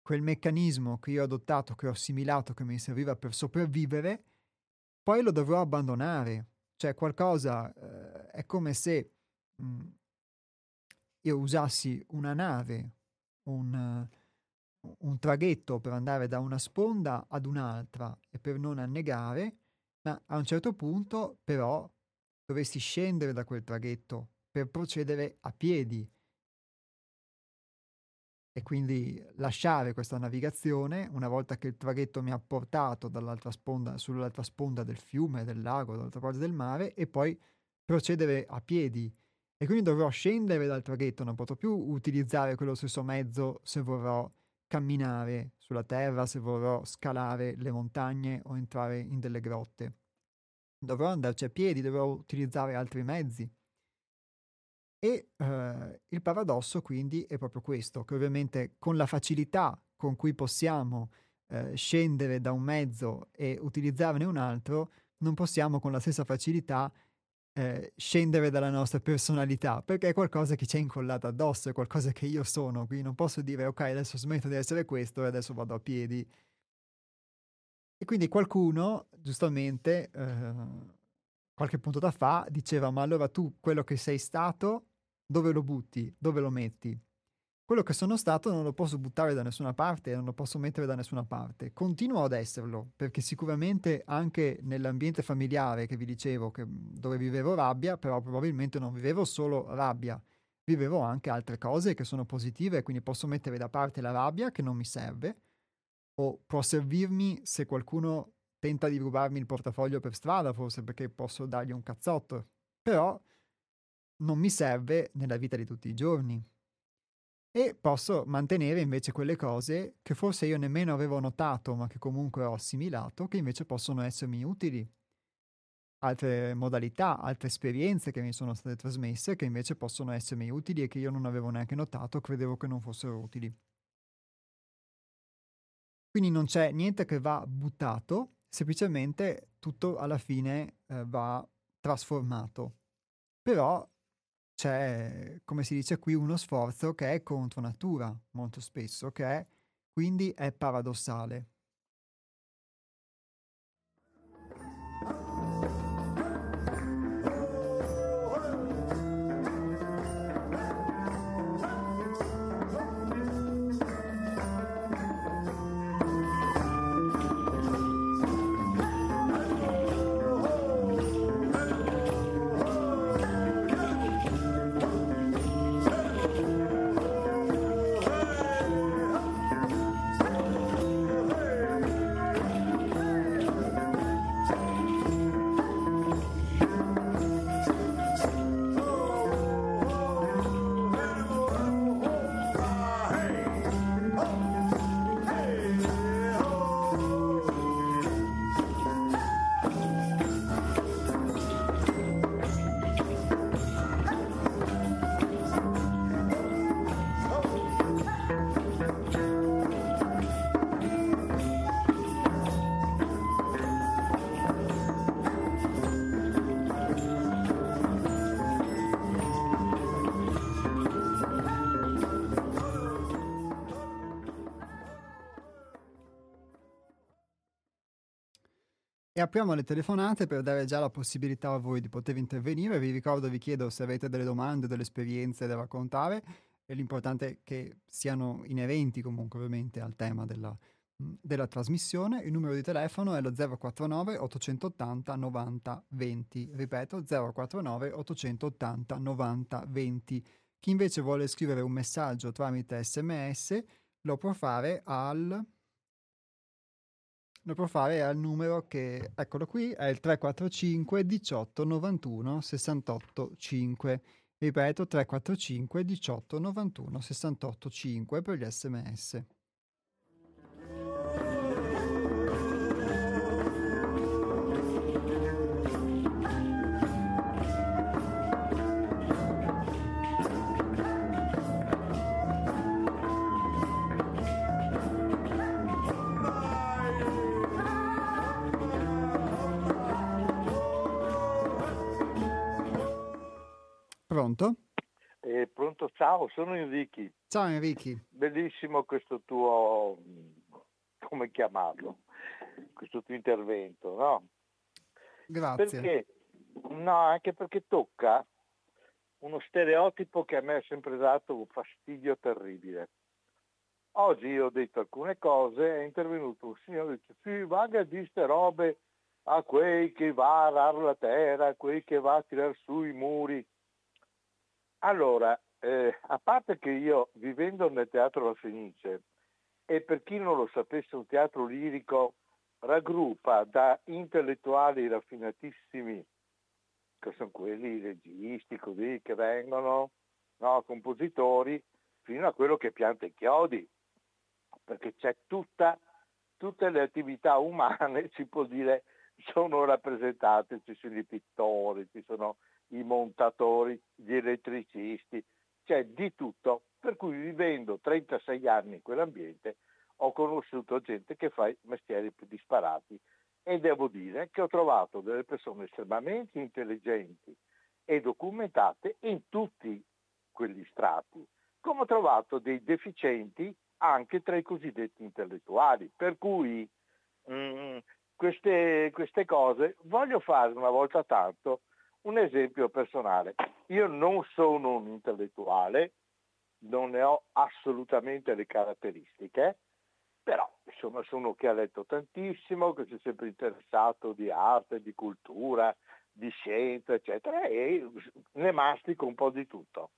quel meccanismo che io ho adottato, che ho assimilato, che mi serviva per sopravvivere, poi lo dovrò abbandonare. Cioè qualcosa eh, è come se mh, mm, io usassi una nave, un, un traghetto per andare da una sponda ad un'altra e per non annegare, ma a un certo punto però dovresti scendere da quel traghetto per procedere a piedi e quindi lasciare questa navigazione una volta che il traghetto mi ha portato dall'altra sponda, sull'altra sponda del fiume, del lago, dall'altra parte del mare e poi procedere a piedi. E quindi dovrò scendere dal traghetto, non potrò più utilizzare quello stesso mezzo se vorrò camminare sulla terra, se vorrò scalare le montagne o entrare in delle grotte. Dovrò andarci a piedi, dovrò utilizzare altri mezzi. E eh, il paradosso quindi è proprio questo, che ovviamente con la facilità con cui possiamo eh, scendere da un mezzo e utilizzarne un altro, non possiamo con la stessa facilità eh, scendere dalla nostra personalità, perché è qualcosa che ci è incollato addosso, è qualcosa che io sono, quindi non posso dire ok, adesso smetto di essere questo e adesso vado a piedi. E quindi qualcuno, giustamente, eh, qualche punto da fa, diceva ma allora tu quello che sei stato, dove lo butti, dove lo metti? Quello che sono stato non lo posso buttare da nessuna parte, non lo posso mettere da nessuna parte. Continuo ad esserlo, perché sicuramente anche nell'ambiente familiare che vi dicevo, che, dove vivevo rabbia, però probabilmente non vivevo solo rabbia, vivevo anche altre cose che sono positive, quindi posso mettere da parte la rabbia che non mi serve, o può servirmi se qualcuno tenta di rubarmi il portafoglio per strada, forse perché posso dargli un cazzotto, però non mi serve nella vita di tutti i giorni e posso mantenere invece quelle cose che forse io nemmeno avevo notato, ma che comunque ho assimilato, che invece possono essermi utili. Altre modalità, altre esperienze che mi sono state trasmesse che invece possono essermi utili e che io non avevo neanche notato, credevo che non fossero utili. Quindi non c'è niente che va buttato, semplicemente tutto alla fine eh, va trasformato. Però c'è, come si dice qui, uno sforzo che è contro natura molto spesso, che è, quindi è paradossale. E apriamo le telefonate per dare già la possibilità a voi di poter intervenire. Vi ricordo, vi chiedo se avete delle domande, delle esperienze da raccontare. E l'importante è che siano inerenti comunque ovviamente al tema della, della trasmissione. Il numero di telefono è lo 049 880 90 20. Ripeto, 049 880 90 20. Chi invece vuole scrivere un messaggio tramite sms lo può fare al lo può fare al numero che, eccolo qui, è il 345 18 91 68 5. Ripeto, 345 18 91 68 5 per gli sms. Pronto? Eh, pronto, ciao, sono Enrico. Ciao Enrico. Bellissimo questo tuo, come chiamarlo, questo tuo intervento, no? Grazie. Perché? No, anche perché tocca uno stereotipo che a me ha sempre dato un fastidio terribile. Oggi io ho detto alcune cose, è intervenuto un signore e dice sì, vaga di ste robe a quei che va a arar la terra, a quei che va a tirare su i muri. Allora, eh, a parte che io vivendo nel teatro La Fenice, e per chi non lo sapesse un teatro lirico raggruppa da intellettuali raffinatissimi, che sono quelli registi così che vengono, no, compositori, fino a quello che pianta i chiodi, perché c'è tutta, tutte le attività umane, si può dire, sono rappresentate, ci sono i pittori, ci sono i montatori, gli elettricisti, c'è di tutto, per cui vivendo 36 anni in quell'ambiente ho conosciuto gente che fa i mestieri più disparati e devo dire che ho trovato delle persone estremamente intelligenti e documentate in tutti quegli strati, come ho trovato dei deficienti anche tra i cosiddetti intellettuali. Per cui mh, mm, queste, queste cose voglio fare una volta tanto un esempio personale. Io non sono un intellettuale, non ne ho assolutamente le caratteristiche, però insomma sono che ha letto tantissimo, che si è sempre interessato di arte, di cultura, di scienza, eccetera, e ne mastico un po' di tutto.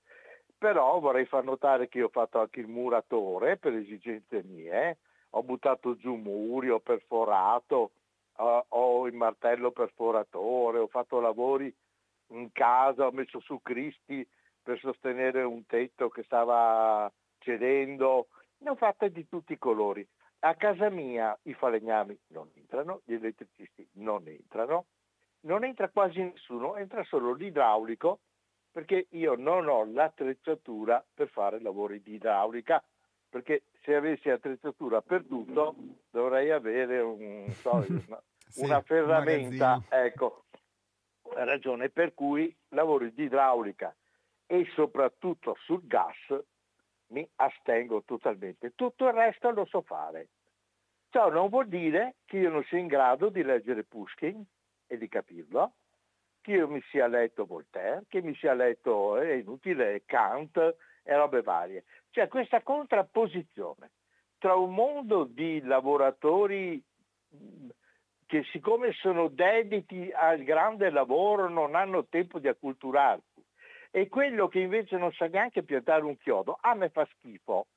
Però vorrei far notare che io ho fatto anche il muratore per esigenze mie, ho buttato giù muri, ho perforato, ho il martello perforatore, ho fatto lavori in casa, ho messo su Cristi per sostenere un tetto che stava cedendo, ne ho fatte di tutti i colori. A casa mia i falegnami non entrano, gli elettricisti non entrano, non entra quasi nessuno, entra solo l'idraulico perché io non ho l'attrezzatura per fare lavori di idraulica, perché se avessi attrezzatura per tutto dovrei avere un, so, una, sì, una, ferramenta, ecco, la ragione per cui lavori di idraulica e soprattutto sul gas mi astengo totalmente. Tutto il resto lo so fare. Ciò non vuol dire che io non sia in grado di leggere Pushkin e di capirlo, che io mi sia letto Voltaire, che mi sia letto, è inutile, Kant e robe varie. C'è questa contrapposizione tra un mondo di lavoratori che siccome sono dediti al grande lavoro non hanno tempo di acculturarsi e quello che invece non sa neanche piantare un chiodo, a me fa schifo.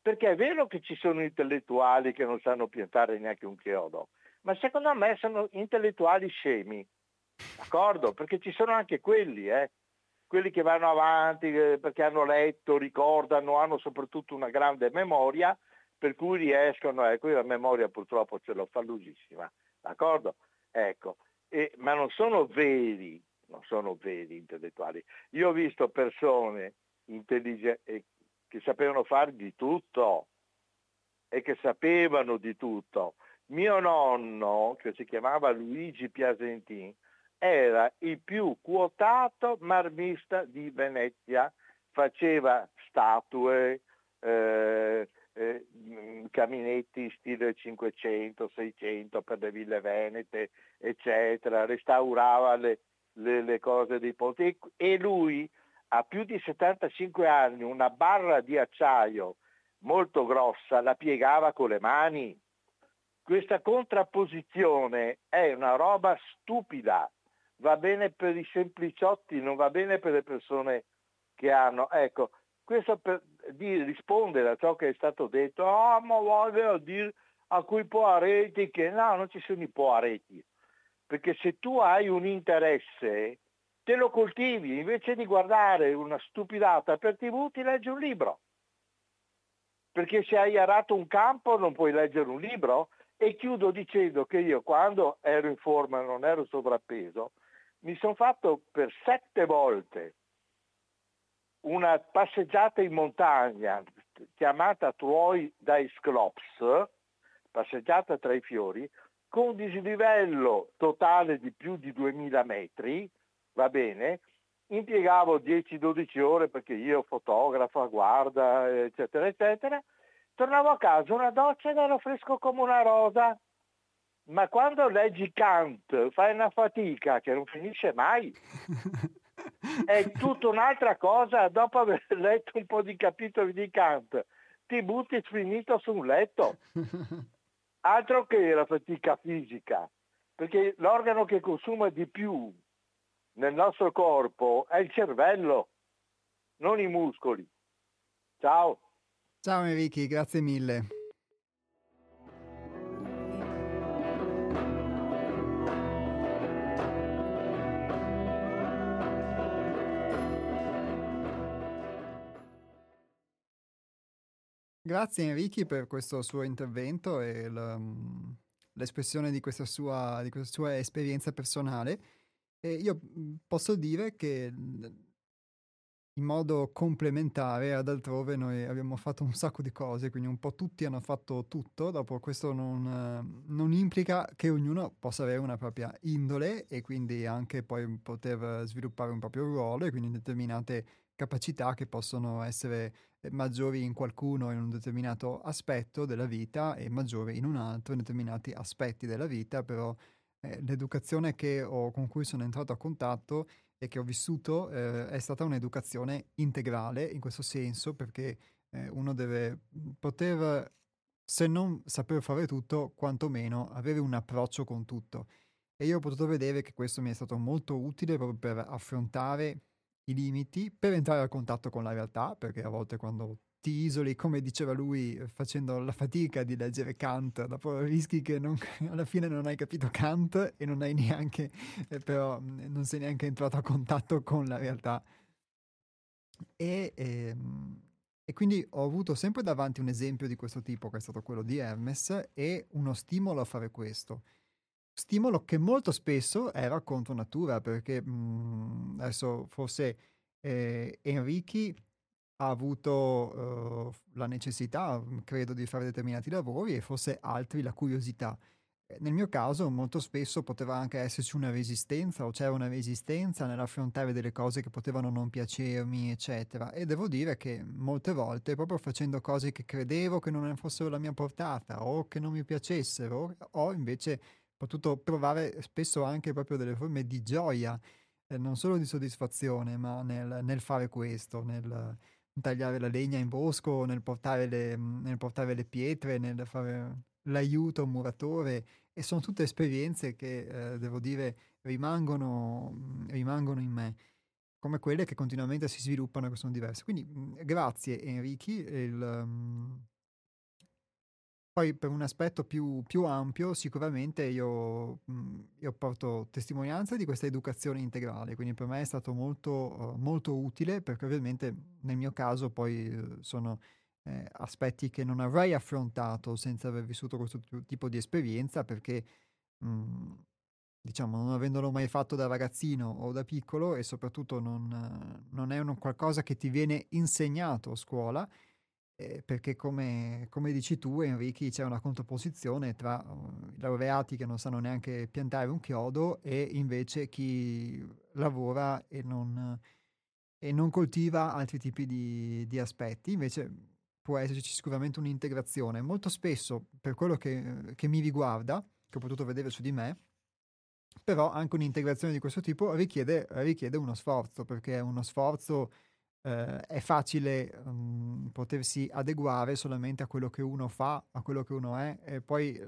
Perché è vero che ci sono intellettuali che non sanno piantare neanche un chiodo, ma secondo me sono intellettuali scemi. D'accordo? Perché ci sono anche quelli, eh? quelli che vanno avanti eh, perché hanno letto, ricordano, hanno soprattutto una grande memoria, per cui riescono, ecco, io la memoria purtroppo ce l'ho fallusissima, d'accordo? Ecco, e, ma non sono veri, non sono veri intellettuali. Io ho visto persone intelligenti che sapevano fare di tutto e che sapevano di tutto. Mio nonno, che si chiamava Luigi Piasentin, era il più quotato marmista di Venezia, faceva statue, eh, eh, caminetti stile 500, 600 per le ville venete, eccetera, restaurava le, le, le cose dei ponti e lui a più di 75 anni una barra di acciaio molto grossa la piegava con le mani. Questa contrapposizione è una roba stupida, va bene per i sempliciotti, non va bene per le persone che hanno. Ecco, questo per di rispondere a ciò che è stato detto, ah ma voglio dire a quei poareti che no, non ci sono i poareti, perché se tu hai un interesse te lo coltivi, invece di guardare una stupidata per tv ti leggi un libro. Perché se hai arato un campo non puoi leggere un libro? E chiudo dicendo che io quando ero in forma, non ero sovrappeso, mi sono fatto per sette volte una passeggiata in montagna chiamata Troy dai Sclops, passeggiata tra i fiori, con dislivello totale di più di 2000 metri, va bene, impiegavo 10-12 ore perché io fotografa, guarda, eccetera, eccetera, tornavo a casa una doccia ed ero fresco come una rosa. Ma quando leggi Kant fai una fatica che non finisce mai. È tutta un'altra cosa dopo aver letto un po' di capitoli di Kant. Ti butti finito su un letto. Altro che la fatica fisica, perché l'organo che consuma di più nel nostro corpo è il cervello, non i muscoli. Ciao. Ciao Enrico, grazie mille. Grazie Enrico per questo suo intervento e mm, l'espressione di questa, sua, di questa sua esperienza personale. E io mm, posso dire che mm, in modo complementare ad altrove noi abbiamo fatto un sacco di cose, quindi un po' tutti hanno fatto tutto, dopo questo non, non implica che ognuno possa avere una propria indole e quindi anche poi poter sviluppare un proprio ruolo e quindi determinate capacità che possono essere maggiori in qualcuno in un determinato aspetto della vita e maggiori in un altro in determinati aspetti della vita, però eh, l'educazione ho, con cui sono entrato a contatto e che ho vissuto eh, è stata un'educazione integrale in questo senso perché eh, uno deve poter, se non saper fare tutto, quantomeno avere un approccio con tutto. E io ho potuto vedere che questo mi è stato molto utile proprio per affrontare i limiti per entrare a contatto con la realtà, perché a volte quando ti isoli, come diceva lui, facendo la fatica di leggere Kant, dopo rischi che non, alla fine non hai capito Kant e non hai neanche, eh, però non sei neanche entrato a contatto con la realtà. E, ehm, e quindi ho avuto sempre davanti un esempio di questo tipo, che è stato quello di Hermes, e uno stimolo a fare questo stimolo che molto spesso era contro natura, perché mh, mhmm, adesso forse eh, Enrichi ha avuto uh, la necessità, mhmm, credo, di fare determinati lavori e forse altri la curiosità. Nel mio caso molto spesso poteva anche esserci una resistenza o c'era una resistenza nell'affrontare delle cose che potevano non piacermi, eccetera. E devo dire che molte volte, proprio facendo cose che credevo che non fossero la mia portata o che non mi piacessero, ho invece potuto provare spesso anche proprio delle forme di gioia, eh, non solo di soddisfazione, ma nel, nel, fare questo, nel tagliare la legna in bosco, nel portare le, nel portare le pietre, nel fare l'aiuto a un muratore e sono tutte esperienze che, eh, devo dire, rimangono, rimangono in me come quelle che continuamente si sviluppano e che sono diverse. Quindi grazie Enrichi, il, um, poi per un aspetto più, più ampio, sicuramente io, mh, io, porto testimonianza di questa educazione integrale, quindi per me è stato molto, uh, molto utile perché ovviamente nel mio caso poi uh, sono eh, aspetti che non avrei affrontato senza aver vissuto questo tipo di esperienza perché mh, diciamo non avendolo mai fatto da ragazzino o da piccolo e soprattutto non, non è un qualcosa che ti viene insegnato a scuola eh, perché come, come, dici tu Enrichi c'è una contrapposizione tra uh, i laureati che non sanno neanche piantare un chiodo e invece chi lavora e non, e non coltiva altri tipi di, di, aspetti, invece può esserci sicuramente un'integrazione. Molto spesso, per quello che, che mi riguarda, che ho potuto vedere su di me, però anche un'integrazione di questo tipo richiede, richiede uno sforzo, perché è uno sforzo eh, è facile um, potersi adeguare solamente a quello che uno fa, a quello che uno è e poi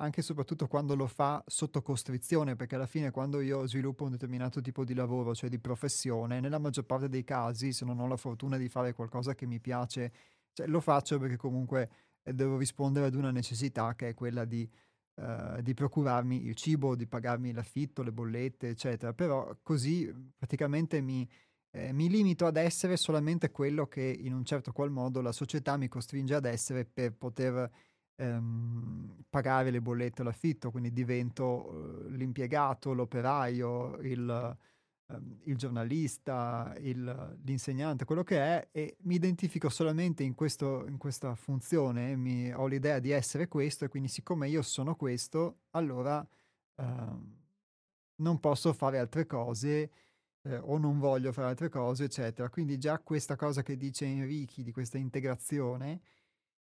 anche e soprattutto quando lo fa sotto costrizione, perché alla fine quando io sviluppo un determinato tipo di lavoro, cioè di professione, nella maggior parte dei casi, se non ho la fortuna di fare qualcosa che mi piace, cioè, lo faccio perché comunque eh, devo rispondere ad una necessità che è quella di, uh, di procurarmi il cibo, di pagarmi l'affitto, le bollette, eccetera. Però così praticamente mi, eh, mi limito ad essere solamente quello che in un certo qual modo la società mi costringe ad essere per poter ehm, pagare le bollette o l'affitto, quindi divento eh, l'impiegato, l'operaio, il, ehm, il giornalista, il, l'insegnante, quello che è, e mi identifico solamente in, questo, in questa funzione, mi, ho l'idea di essere questo e quindi siccome io sono questo, allora ehm, non posso fare altre cose eh, o non voglio fare altre cose, eccetera. Quindi già questa cosa che dice Enrichi di questa integrazione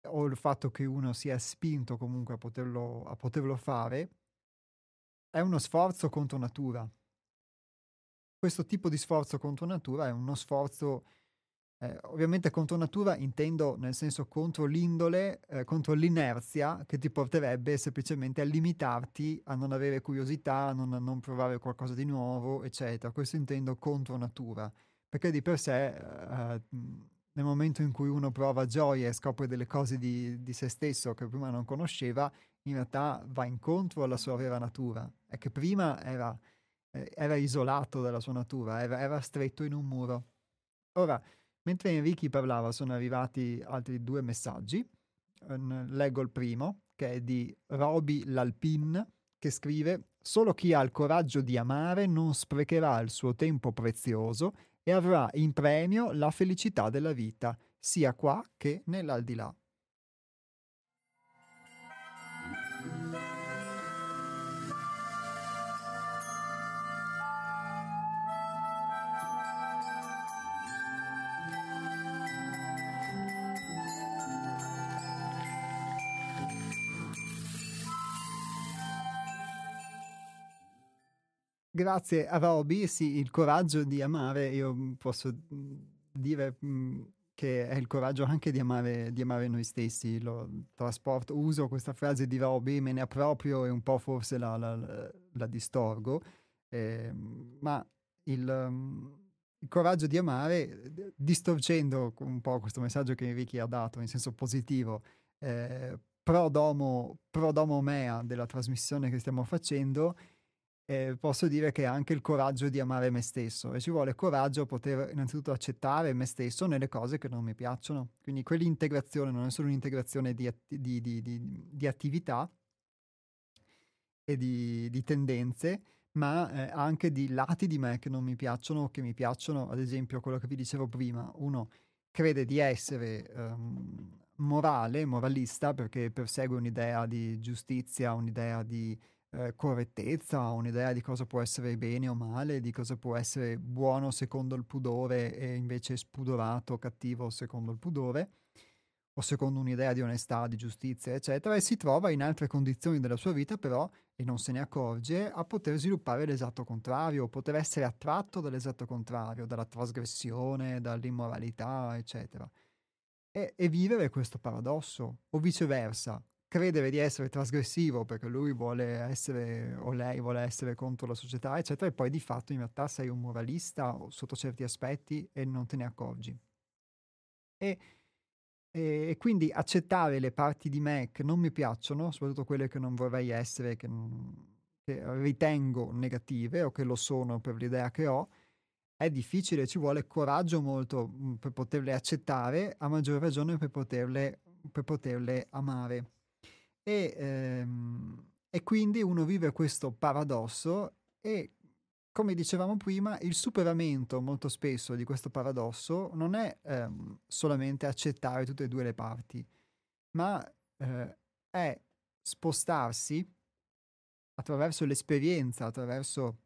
o il fatto che uno sia spinto comunque a poterlo, a poterlo fare è uno sforzo contro natura. Questo tipo di sforzo contro natura è uno sforzo eh, ovviamente contro natura intendo nel senso contro l'indole, eh, contro l'inerzia che ti porterebbe semplicemente a limitarti a non avere curiosità, a non, a non provare qualcosa di nuovo, eccetera. Questo intendo contro natura, perché di per sé eh, nel momento in cui uno prova gioia e scopre delle cose di, di se stesso che prima non conosceva, in realtà va incontro alla sua vera natura. È che prima era, eh, era isolato dalla sua natura, era, era stretto in un muro. Ora, Mentre Enrichi parlava sono arrivati altri due messaggi. Leggo il primo, che è di Roby Lalpin, che scrive Solo chi ha il coraggio di amare non sprecherà il suo tempo prezioso e avrà in premio la felicità della vita, sia qua che nell'aldilà. Grazie a Roby, sì, il coraggio di amare, io mm, posso mm, dire mh, mm, che è il coraggio anche di amare, di amare noi stessi, lo trasporto, uso questa frase di Roby, me ne approprio e un po' forse la, la, la distorgo, eh, ma il, il, coraggio di amare, distorcendo un po' questo messaggio che Enrique ha dato in senso positivo, eh, pro, domo, pro domo mea della trasmissione che stiamo facendo, eh, posso dire che anche il coraggio di amare me stesso e ci vuole coraggio a poter innanzitutto accettare me stesso nelle cose che non mi piacciono. Quindi quell'integrazione non è solo un'integrazione di, atti- di, di, di attività e di, tendenze, ma eh, anche di lati di me che non mi piacciono o che mi piacciono, ad esempio quello che vi dicevo prima, uno crede di essere um, morale, moralista perché persegue un'idea di giustizia, un'idea di eh, correttezza, un'idea di cosa può essere bene o male, di cosa può essere buono secondo il pudore e invece spudorato, cattivo secondo il pudore, o secondo un'idea di onestà, di giustizia, eccetera, e si trova in altre condizioni della sua vita però, e non se ne accorge, a poter sviluppare l'esatto contrario, poter essere attratto dall'esatto contrario, dalla trasgressione, dall'immoralità, eccetera. E, e vivere questo paradosso, o viceversa, credere di essere trasgressivo perché lui vuole essere o lei vuole essere contro la società, eccetera, e poi di fatto in realtà sei un moralista sotto certi aspetti e non te ne accorgi. E, e, e quindi accettare le parti di me che non mi piacciono, soprattutto quelle che non vorrei essere, che, che ritengo negative o che lo sono per l'idea che ho, è difficile, ci vuole coraggio molto mh, per poterle accettare, a maggior ragione per poterle, per poterle amare. E, ehm, e quindi uno vive questo paradosso e, come dicevamo prima, il superamento molto spesso di questo paradosso non è ehm, solamente accettare tutte e due le parti, ma eh, è spostarsi attraverso l'esperienza, attraverso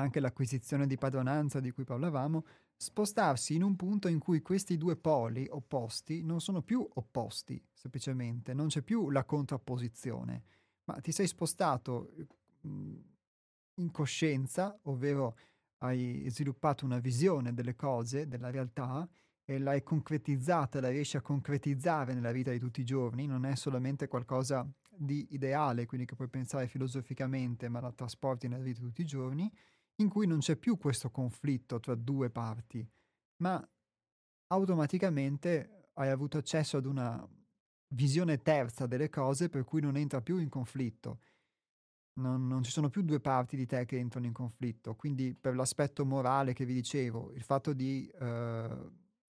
anche l'acquisizione di padronanza di cui parlavamo, spostarsi in un punto in cui questi due poli opposti non sono più opposti, semplicemente, non c'è più la contrapposizione, ma ti sei spostato in coscienza, ovvero hai sviluppato una visione delle cose, della realtà, e l'hai concretizzata, la riesci a concretizzare nella vita di tutti i giorni, non è solamente qualcosa di ideale, quindi che puoi pensare filosoficamente, ma la trasporti nella vita di tutti i giorni, in cui non c'è più questo conflitto tra due parti, ma automaticamente hai avuto accesso ad una visione terza delle cose per cui non entra più in conflitto. Non, non, ci sono più due parti di te che entrano in conflitto. Quindi per l'aspetto morale che vi dicevo, il fatto di eh,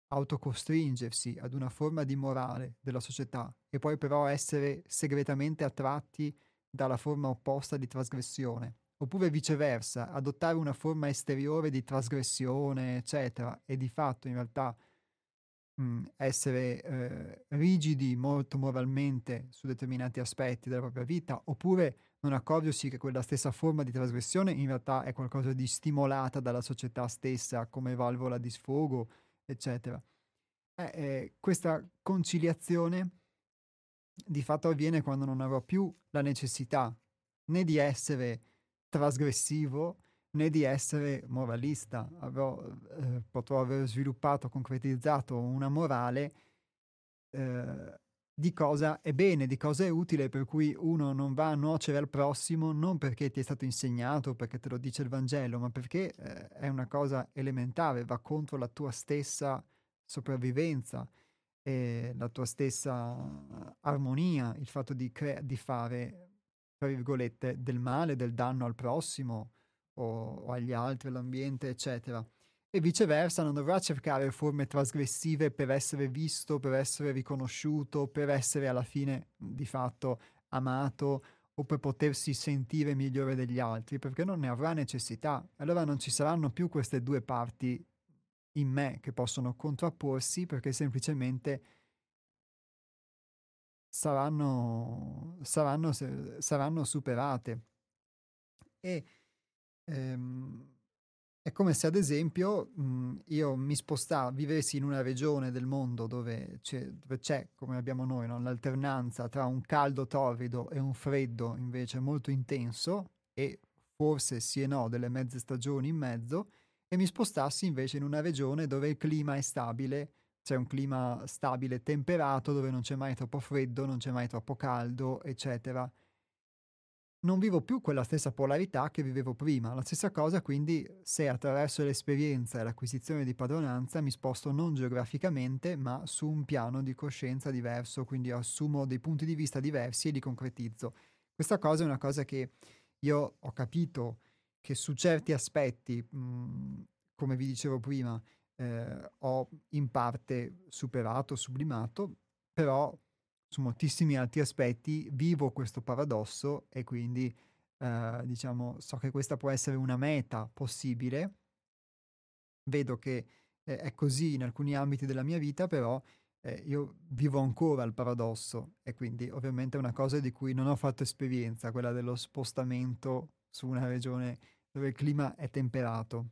autocostringersi ad una forma di morale della società e poi però essere segretamente attratti dalla forma opposta di trasgressione oppure viceversa, adottare una forma esteriore di trasgressione, eccetera, e di fatto in realtà mh, mhmm, essere eh, rigidi molto moralmente su determinati aspetti della propria vita, oppure non accorgersi che quella stessa forma di trasgressione in realtà è qualcosa di stimolata dalla società stessa come valvola di sfogo, eccetera. Eh, eh, questa conciliazione di fatto avviene quando non avrò più la necessità né di essere trasgressivo né di essere moralista. Avrò, eh, potrò aver sviluppato, concretizzato una morale eh, di cosa è bene, di cosa è utile, per cui uno non va a nuocere al prossimo non perché ti è stato insegnato, perché te lo dice il Vangelo, ma perché eh, è una cosa elementare, va contro la tua stessa sopravvivenza e la tua stessa armonia, il fatto di, cre- di fare, tra virgolette, del male, del danno al prossimo o, o agli altri, all'ambiente, eccetera e viceversa non dovrà cercare forme trasgressive per essere visto, per essere riconosciuto, per essere alla fine di fatto amato o per potersi sentire migliore degli altri, perché non ne avrà necessità. Allora non ci saranno più queste due parti in me che possono contrapporsi perché semplicemente saranno, saranno, saranno superate. E ehm, è come se ad esempio mh, io mi spostassi, vivessi in una regione del mondo dove c'è, dove c'è come abbiamo noi, no? l'alternanza tra un caldo torrido e un freddo invece molto intenso e forse sì e no delle mezze stagioni in mezzo e mi spostassi invece in una regione dove il clima è stabile, c'è un clima stabile temperato dove non c'è mai troppo freddo, non c'è mai troppo caldo, eccetera non vivo più quella stessa polarità che vivevo prima. La stessa cosa quindi se attraverso l'esperienza e l'acquisizione di padronanza mi sposto non geograficamente ma su un piano di coscienza diverso, quindi assumo dei punti di vista diversi e li concretizzo. Questa cosa è una cosa che io ho capito che su certi aspetti, mh, mhmm, come vi dicevo prima, eh, ho in parte superato, sublimato, però su moltissimi altri aspetti vivo questo paradosso e quindi eh, diciamo so che questa può essere una meta possibile. Vedo che eh, è così in alcuni ambiti della mia vita, però eh, io vivo ancora il paradosso e quindi ovviamente è una cosa di cui non ho fatto esperienza, quella dello spostamento su una regione dove il clima è temperato.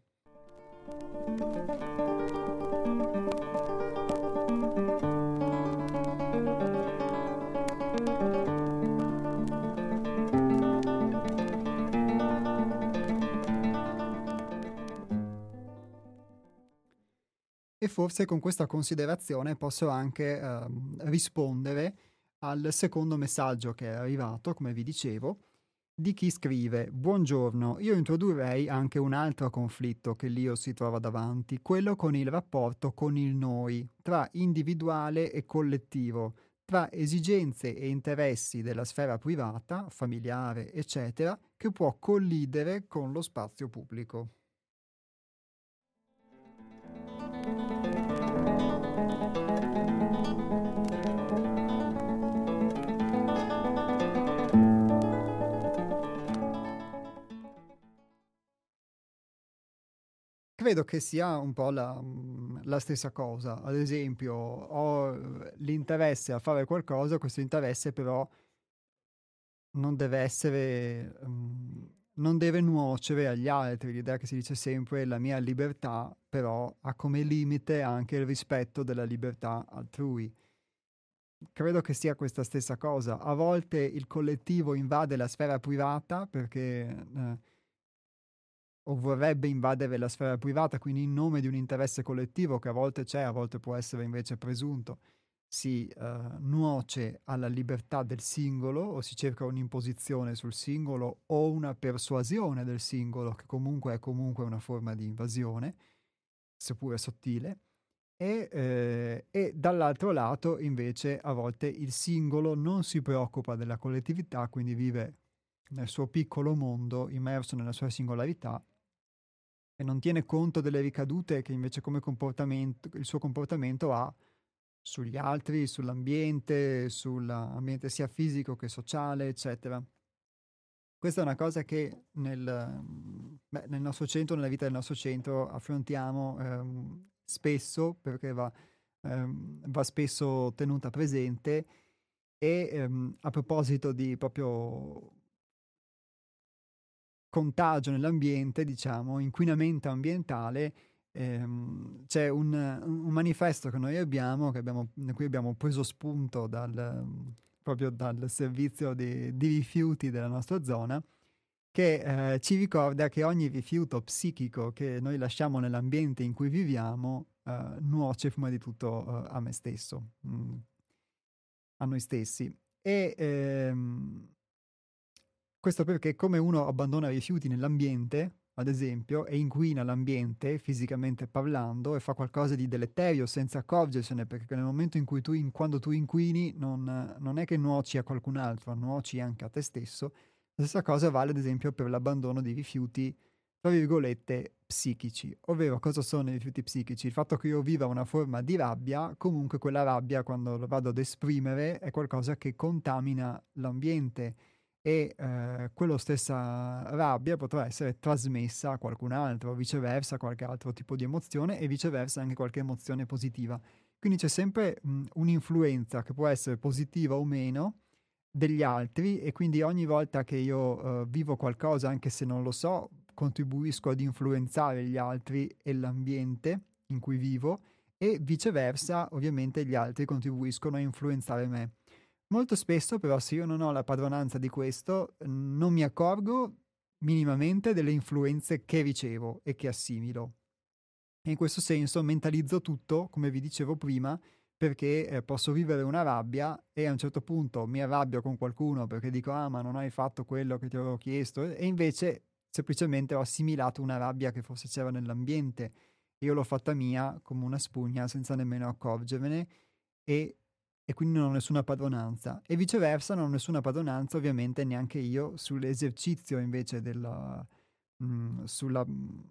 E forse con questa considerazione posso anche eh, rispondere al secondo messaggio che è arrivato, come vi dicevo, di chi scrive Buongiorno, io introdurrei anche un altro conflitto che l'io si trova davanti, quello con il rapporto con il noi, tra individuale e collettivo, tra esigenze e interessi della sfera privata, familiare, eccetera, che può collidere con lo spazio pubblico. Credo che sia un po' la, mhmm, la stessa cosa. Ad esempio, ho l'interesse a fare qualcosa, questo interesse però non deve essere, mhmm, non deve nuocere agli altri. L'idea che si dice sempre la mia libertà, però ha come limite anche il rispetto della libertà altrui. Credo che sia questa stessa cosa. A volte il collettivo invade la sfera privata perché eh, o vorrebbe invadere la sfera privata, quindi in nome di un interesse collettivo che a volte c'è, a volte può essere invece presunto, si uh, nuoce alla libertà del singolo o si cerca un'imposizione sul singolo o una persuasione del singolo, che comunque è comunque una forma di invasione, seppure sottile. E, eh, e, dall'altro lato invece a volte il singolo non si preoccupa della collettività, quindi vive nel suo piccolo mondo, immerso nella sua singolarità e non tiene conto delle ricadute che invece il suo comportamento ha sugli altri, sull'ambiente, sull'ambiente sia fisico che sociale, eccetera. Questa è una cosa che nel, beh, nel nostro centro, nella vita del nostro centro, affrontiamo ehm, spesso perché va, ehm, va, spesso tenuta presente e ehm, a proposito di proprio contagio nell'ambiente, diciamo, inquinamento ambientale, ehm, c'è un, un, manifesto che noi abbiamo, che abbiamo, da cui abbiamo preso spunto dal, proprio dal servizio di, di rifiuti della nostra zona, che eh, ci ricorda che ogni rifiuto psichico che noi lasciamo nell'ambiente in cui viviamo eh, nuoce prima di tutto eh, a me stesso, mh, mm, a noi stessi. E ehm, questo perché come uno abbandona rifiuti nell'ambiente, ad esempio, e inquina l'ambiente fisicamente parlando e fa qualcosa di deleterio senza accorgersene, perché nel momento in cui tu, in, quando tu inquini, non, non è che nuoci a qualcun altro, nuoci anche a te stesso. La stessa cosa vale ad esempio per l'abbandono di rifiuti, tra virgolette, psichici. Ovvero, cosa sono i rifiuti psichici? Il fatto che io viva una forma di rabbia, comunque quella rabbia, quando lo vado ad esprimere, è qualcosa che contamina l'ambiente e eh, quella stessa rabbia potrà essere trasmessa a qualcun altro, viceversa qualche altro tipo di emozione e viceversa anche qualche emozione positiva. Quindi c'è sempre mh, un'influenza che può essere positiva o meno degli altri e quindi ogni volta che io uh, vivo qualcosa, anche se non lo so, contribuisco ad influenzare gli altri e l'ambiente in cui vivo e viceversa ovviamente gli altri contribuiscono a influenzare me. Molto spesso però se io non ho la padronanza di questo non mi accorgo minimamente delle influenze che ricevo e che assimilo. E in questo senso mentalizzo tutto, come vi dicevo prima, perché eh, posso vivere una rabbia e a un certo punto mi arrabbio con qualcuno perché dico ah ma non hai fatto quello che ti avevo chiesto e invece semplicemente ho assimilato una rabbia che forse c'era nell'ambiente io l'ho fatta mia come una spugna senza nemmeno accorgermene e e quindi non ho nessuna padronanza. E viceversa non ho nessuna padronanza ovviamente neanche io sull'esercizio invece della... Mh, mm, sulla mh,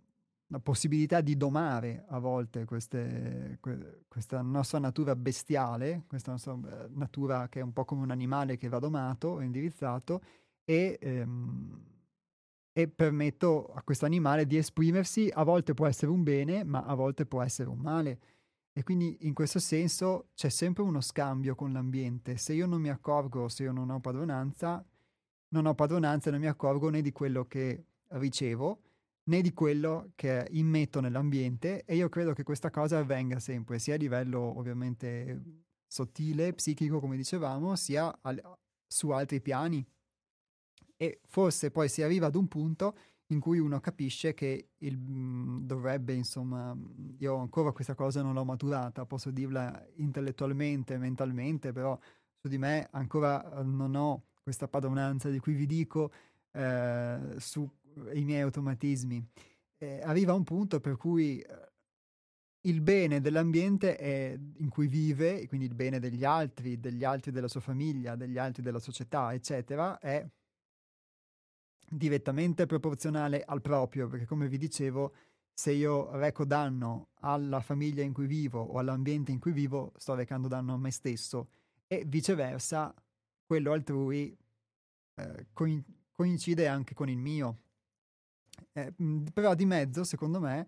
mm, possibilità di domare a volte queste, que, questa nostra natura bestiale, questa nostra eh, natura che è un po' come un animale che va domato, indirizzato, e, ehm, e permetto a questo animale di esprimersi, a volte può essere un bene, ma a volte può essere un male e quindi in questo senso c'è sempre uno scambio con l'ambiente. Se io non mi accorgo, se io non ho padronanza, non ho padronanza e non mi accorgo né di quello che ricevo né di quello che immetto nell'ambiente e io credo che questa cosa avvenga sempre, sia a livello ovviamente sottile, psichico, come dicevamo, sia al, su altri piani. E forse poi si arriva ad un punto in cui uno capisce che il, mhmm, dovrebbe, insomma, io ancora questa cosa non l'ho maturata, posso dirla intellettualmente, mentalmente, però su di me ancora non ho questa padronanza di cui vi dico eh, sui miei automatismi. Eh, arriva un punto per cui eh, il bene dell'ambiente in cui vive, quindi il bene degli altri, degli altri della sua famiglia, degli altri della società, eccetera, è direttamente proporzionale al proprio, perché come vi dicevo, se io reco danno alla famiglia in cui vivo o all'ambiente in cui vivo, sto recando danno a me stesso e viceversa, quello altrui eh, coincide anche con il mio. Eh, però di mezzo, secondo me,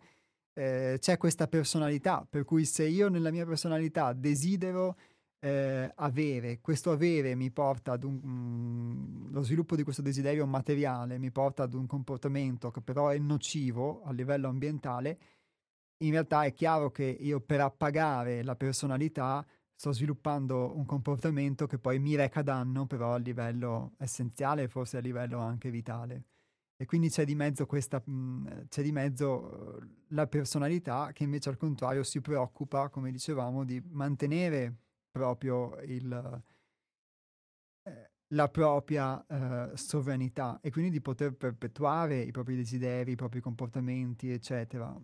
eh, c'è questa personalità, per cui se io nella mia personalità desidero eh, avere, questo avere mi porta ad un, mm, lo sviluppo di questo desiderio materiale mi porta ad un comportamento che però è nocivo a livello ambientale, in realtà è chiaro che io per appagare la personalità sto sviluppando un comportamento che poi mi reca danno però a livello essenziale, forse a livello anche vitale. E quindi c'è di mezzo questa, mh, mm, c'è di mezzo uh, la personalità che invece al contrario si preoccupa, come dicevamo, di mantenere proprio il, eh, la propria eh, sovranità e quindi di poter perpetuare i propri desideri, i propri comportamenti, eccetera.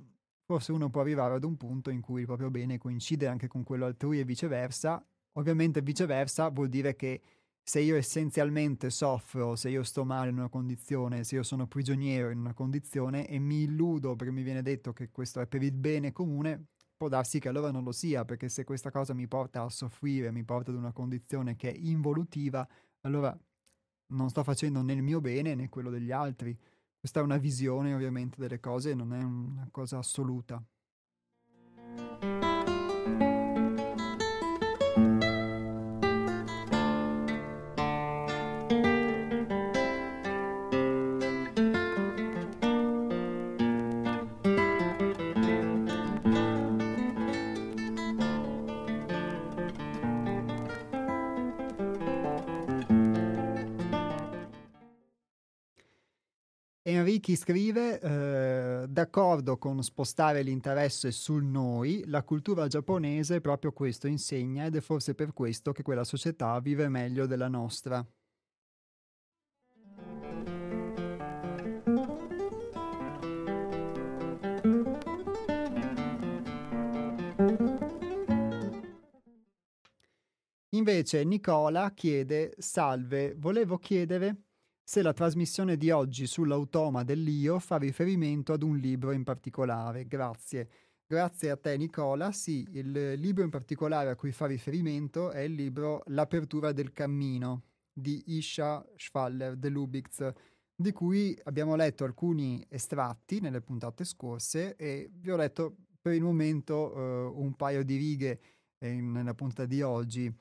Forse uno può arrivare ad un punto in cui il proprio bene coincide anche con quello altrui e viceversa. Ovviamente viceversa vuol dire che se io essenzialmente soffro, se io sto male in una condizione, se io sono prigioniero in una condizione e mi illudo perché mi viene detto che questo è per il bene comune, può darsi che allora non lo sia, perché se questa cosa mi porta a soffrire, mi porta ad una condizione che è involutiva, allora non sto facendo né il mio bene né quello degli altri. Questa è una visione ovviamente delle cose, non è una cosa assoluta. Enrichi scrive, eh, d'accordo con spostare l'interesse sul noi, la cultura giapponese proprio questo insegna ed è forse per questo che quella società vive meglio della nostra. Invece Nicola chiede, salve, volevo chiedere se la trasmissione di oggi sull'automa dell'io fa riferimento ad un libro in particolare. Grazie. Grazie a te Nicola. Sì, il libro in particolare a cui fa riferimento è il libro L'apertura del cammino di Isha Schwaller de Lubitz, di cui abbiamo letto alcuni estratti nelle puntate scorse e vi ho letto per il momento uh, un paio di righe eh, nella puntata di oggi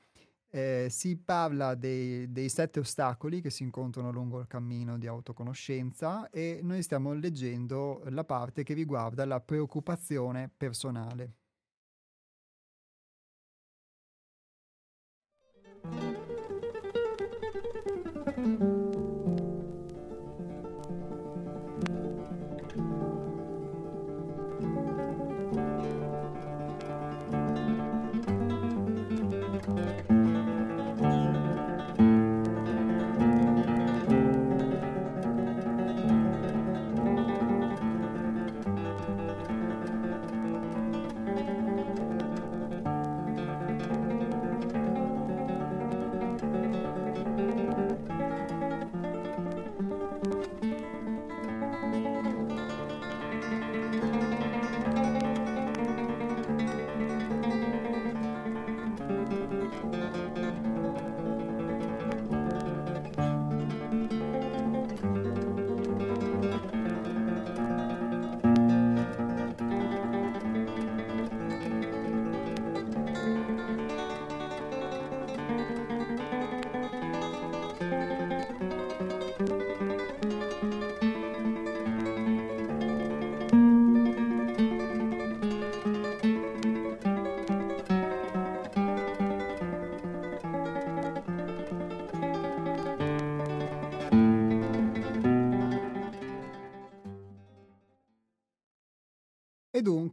eh, si parla dei, dei, sette ostacoli che si incontrano lungo il cammino di autoconoscenza e noi stiamo leggendo la parte che riguarda la preoccupazione personale.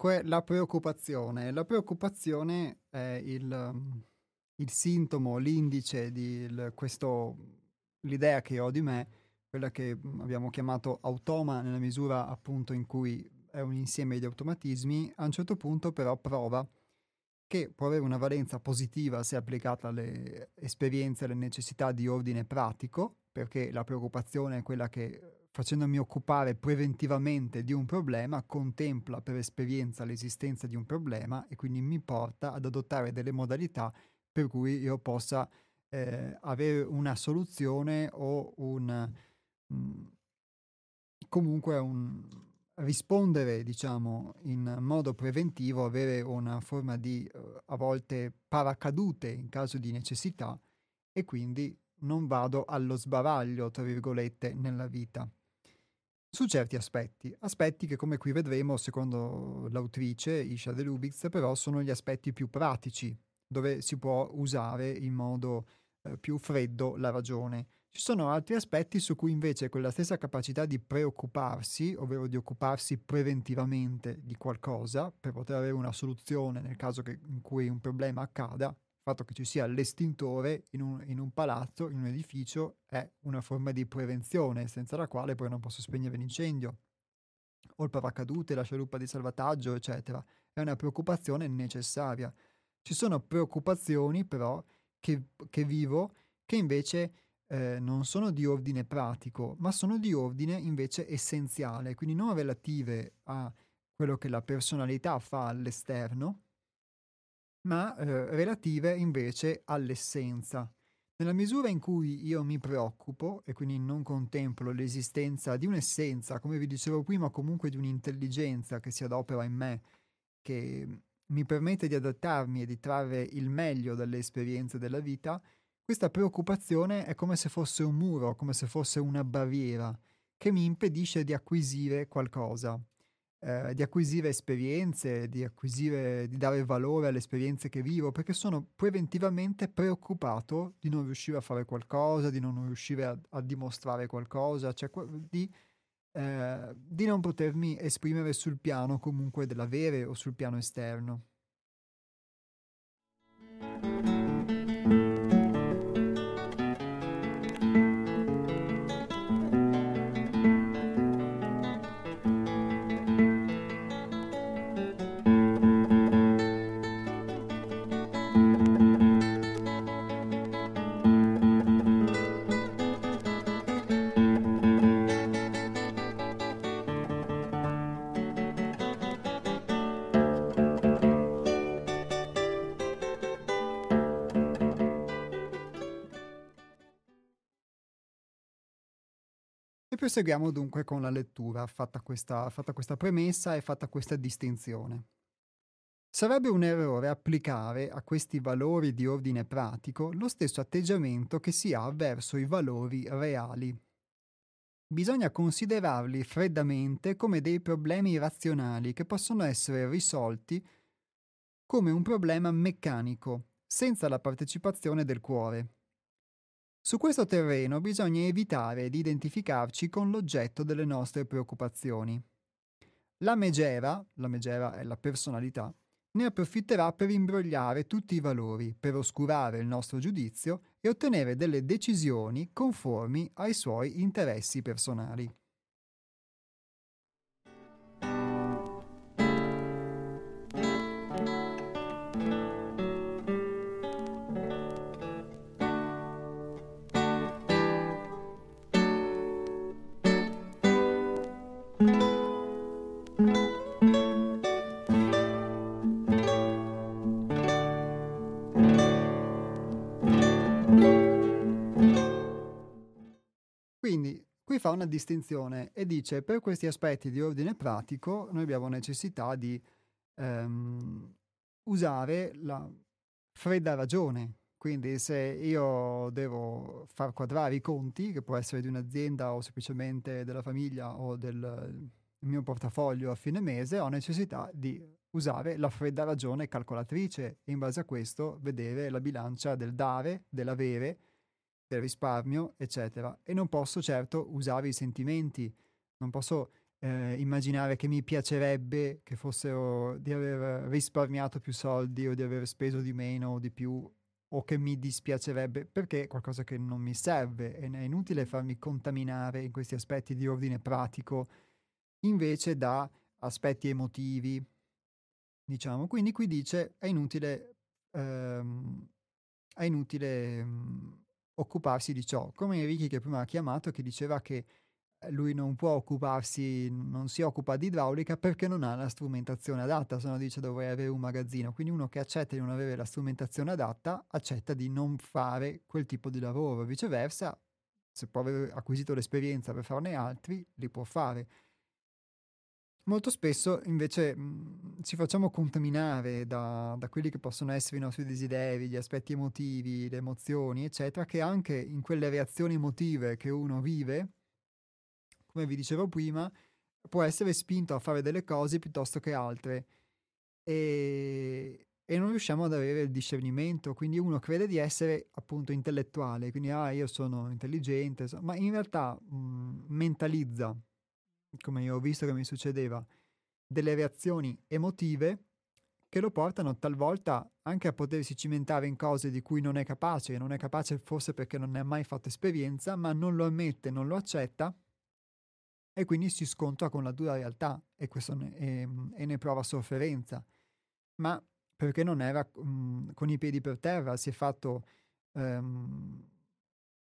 Dunque la preoccupazione. La preoccupazione è il, il sintomo, l'indice di il, questo, l'idea che ho di me, quella che abbiamo chiamato automa nella misura appunto in cui è un insieme di automatismi, a un certo punto però prova che può avere una valenza positiva se applicata alle esperienze, alle necessità di ordine pratico, perché la preoccupazione è quella che facendomi occupare preventivamente di un problema, contempla per esperienza l'esistenza di un problema e quindi mi porta ad adottare delle modalità per cui io possa eh, avere una soluzione o un mm, comunque un rispondere diciamo in modo preventivo avere una forma di uh, a volte paracadute in caso di necessità e quindi non vado allo sbaraglio tra virgolette nella vita su certi aspetti, aspetti che come qui vedremo, secondo l'autrice Isha De Lubitz, però sono gli aspetti più pratici, dove si può usare in modo eh, più freddo la ragione. Ci sono altri aspetti su cui invece quella stessa capacità di preoccuparsi, ovvero di occuparsi preventivamente di qualcosa per poter avere una soluzione nel caso che, in cui un problema accada, fatto che ci sia l'estintore in un, in un, palazzo, in un edificio, è una forma di prevenzione, senza la quale poi non posso spegnere l'incendio. O il paracadute, la scialuppa di salvataggio, eccetera. È una preoccupazione necessaria. Ci sono preoccupazioni, però, che, che vivo, che invece eh, non sono di ordine pratico, ma sono di ordine invece essenziale, quindi non relative a quello che la personalità fa all'esterno, ma eh, relative invece all'essenza. Nella misura in cui io mi preoccupo e quindi non contemplo l'esistenza di un'essenza, come vi dicevo prima, comunque di un'intelligenza che si adopera in me, che mi permette di adattarmi e di trarre il meglio dalle esperienze della vita, questa preoccupazione è come se fosse un muro, come se fosse una barriera che mi impedisce di acquisire qualcosa eh, di acquisire esperienze, di acquisire, di dare valore alle esperienze che vivo, perché sono preventivamente preoccupato di non riuscire a fare qualcosa, di non riuscire a, a dimostrare qualcosa, cioè di eh, di non potermi esprimere sul piano comunque dell'avere o sul piano esterno. Proseguiamo dunque con la lettura, fatta questa, fatta questa premessa e fatta questa distinzione. Sarebbe un errore applicare a questi valori di ordine pratico lo stesso atteggiamento che si ha verso i valori reali. Bisogna considerarli freddamente come dei problemi razionali che possono essere risolti come un problema meccanico, senza la partecipazione del cuore. Su questo terreno bisogna evitare di identificarci con l'oggetto delle nostre preoccupazioni. La megera, la megera è la personalità, ne approfitterà per imbrogliare tutti i valori, per oscurare il nostro giudizio e ottenere delle decisioni conformi ai suoi interessi personali. Fa una distinzione e dice per questi aspetti di ordine pratico noi abbiamo necessità di ehm, usare la fredda ragione. Quindi se io devo far quadrare i conti, che può essere di un'azienda o semplicemente della famiglia o del mio portafoglio a fine mese, ho necessità di usare la fredda ragione calcolatrice e in base a questo vedere la bilancia del dare, dell'avere del risparmio, eccetera. E non posso certo usare i sentimenti, non posso eh, immaginare che mi piacerebbe che fossero di aver risparmiato più soldi o di aver speso di meno o di più o che mi dispiacerebbe perché è qualcosa che non mi serve e è inutile farmi contaminare in questi aspetti di ordine pratico invece da aspetti emotivi. Diciamo, quindi qui dice è inutile, ehm, è inutile ehm, occuparsi di ciò, come Enrichi che prima ha chiamato che diceva che eh, lui non può occuparsi, non si occupa di idraulica perché non ha la strumentazione adatta, se no dice dovrei avere un magazzino, quindi uno che accetta di non avere la strumentazione adatta accetta di non fare quel tipo di lavoro, viceversa se può aver acquisito l'esperienza per farne altri, li può fare. Molto spesso invece mh, ci facciamo contaminare da, da, quelli che possono essere i nostri desideri, gli aspetti emotivi, le emozioni, eccetera, che anche in quelle reazioni emotive che uno vive, come vi dicevo prima, può essere spinto a fare delle cose piuttosto che altre. E, e non riusciamo ad avere il discernimento, quindi uno crede di essere appunto intellettuale, quindi ah io sono intelligente, ma in realtà mh, mentalizza come io ho visto che mi succedeva, delle reazioni emotive che lo portano talvolta anche a potersi cimentare in cose di cui non è capace, non è capace forse perché non ne ha mai fatto esperienza, ma non lo ammette, non lo accetta e quindi si scontra con la dura realtà e, ne, e, e ne prova sofferenza. Ma perché non era mh, con i piedi per terra, si è fatto um,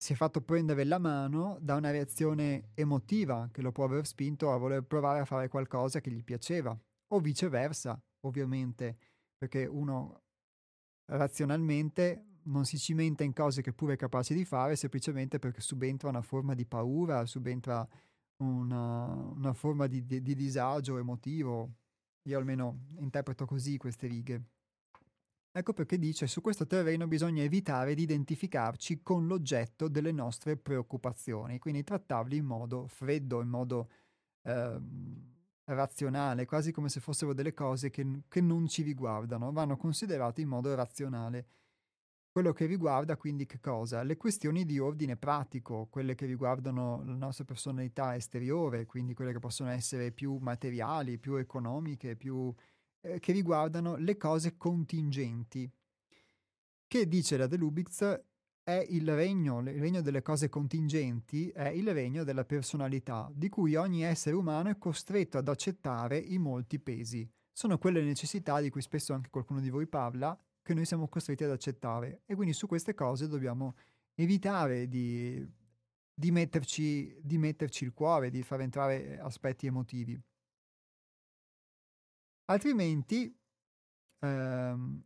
si è fatto prendere la mano da una reazione emotiva che lo può aver spinto a voler provare a fare qualcosa che gli piaceva, o viceversa, ovviamente, perché uno razionalmente non si cimenta in cose che pure è capace di fare semplicemente perché subentra una forma di paura, subentra una, una forma di, di, di disagio emotivo. Io almeno interpreto così queste righe. Ecco perché dice su questo terreno bisogna evitare di identificarci con l'oggetto delle nostre preoccupazioni, quindi trattarli in modo freddo, in modo eh, razionale, quasi come se fossero delle cose che, che non ci riguardano, vanno considerate in modo razionale. quello che riguarda quindi che cosa? Le questioni di ordine pratico, quelle che riguardano la nostra personalità esteriore, quindi quelle che possono essere più materiali, più economiche, più, eh, che riguardano le cose contingenti. Che dice la De Lubitz è il regno, il regno delle cose contingenti, è il regno della personalità, di cui ogni essere umano è costretto ad accettare i molti pesi. Sono quelle necessità di cui spesso anche qualcuno di voi parla, che noi siamo costretti ad accettare. E quindi su queste cose dobbiamo evitare di, di, metterci, di metterci il cuore, di far entrare aspetti emotivi. Altrimenti ehm,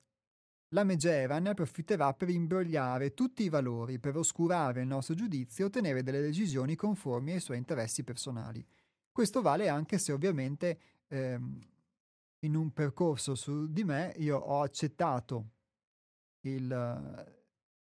la megera ne approfitterà per imbrogliare tutti i valori, per oscurare il nostro giudizio e ottenere delle decisioni conformi ai suoi interessi personali. Questo vale anche se ovviamente ehm, in un percorso su di me io ho accettato il,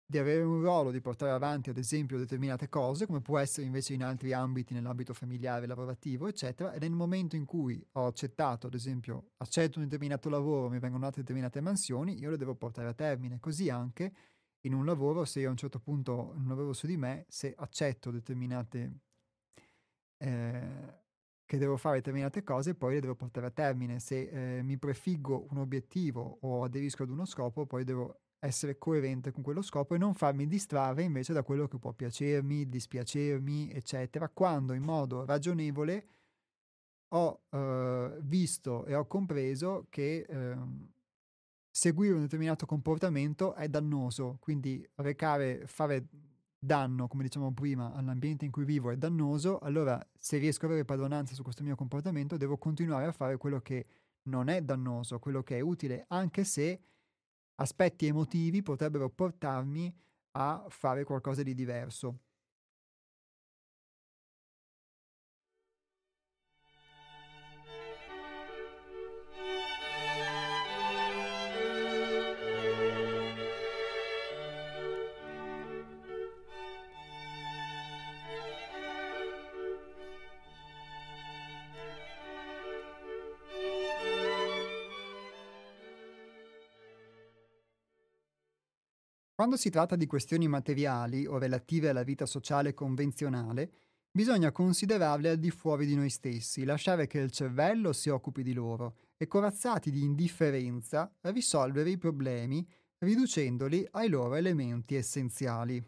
di avere un ruolo, di portare avanti ad esempio determinate cose, come può essere invece in altri ambiti, nell'ambito familiare, lavorativo, eccetera, e nel momento in cui ho accettato, ad esempio, accetto un determinato lavoro, mi vengono date determinate mansioni, io le devo portare a termine. Così anche in un lavoro, se io a un certo punto in un lavoro su di me, se accetto determinate... Eh, che devo fare determinate cose, poi le devo portare a termine. Se eh, mi prefiggo un obiettivo o aderisco ad uno scopo, poi devo essere coerente con quello scopo e non farmi distrarre invece da quello che può piacermi, dispiacermi, eccetera, quando in modo ragionevole ho eh, visto e ho compreso che eh, seguire un determinato comportamento è dannoso, quindi recare, fare danno, come diciamo prima, all'ambiente in cui vivo è dannoso, allora se riesco ad avere padronanza su questo mio comportamento devo continuare a fare quello che non è dannoso, quello che è utile, anche se aspetti emotivi potrebbero portarmi a fare qualcosa di diverso. Quando si tratta di questioni materiali o relative alla vita sociale convenzionale, bisogna considerarle al di fuori di noi stessi, lasciare che il cervello si occupi di loro e corazzati di indifferenza risolvere i problemi riducendoli ai loro elementi essenziali.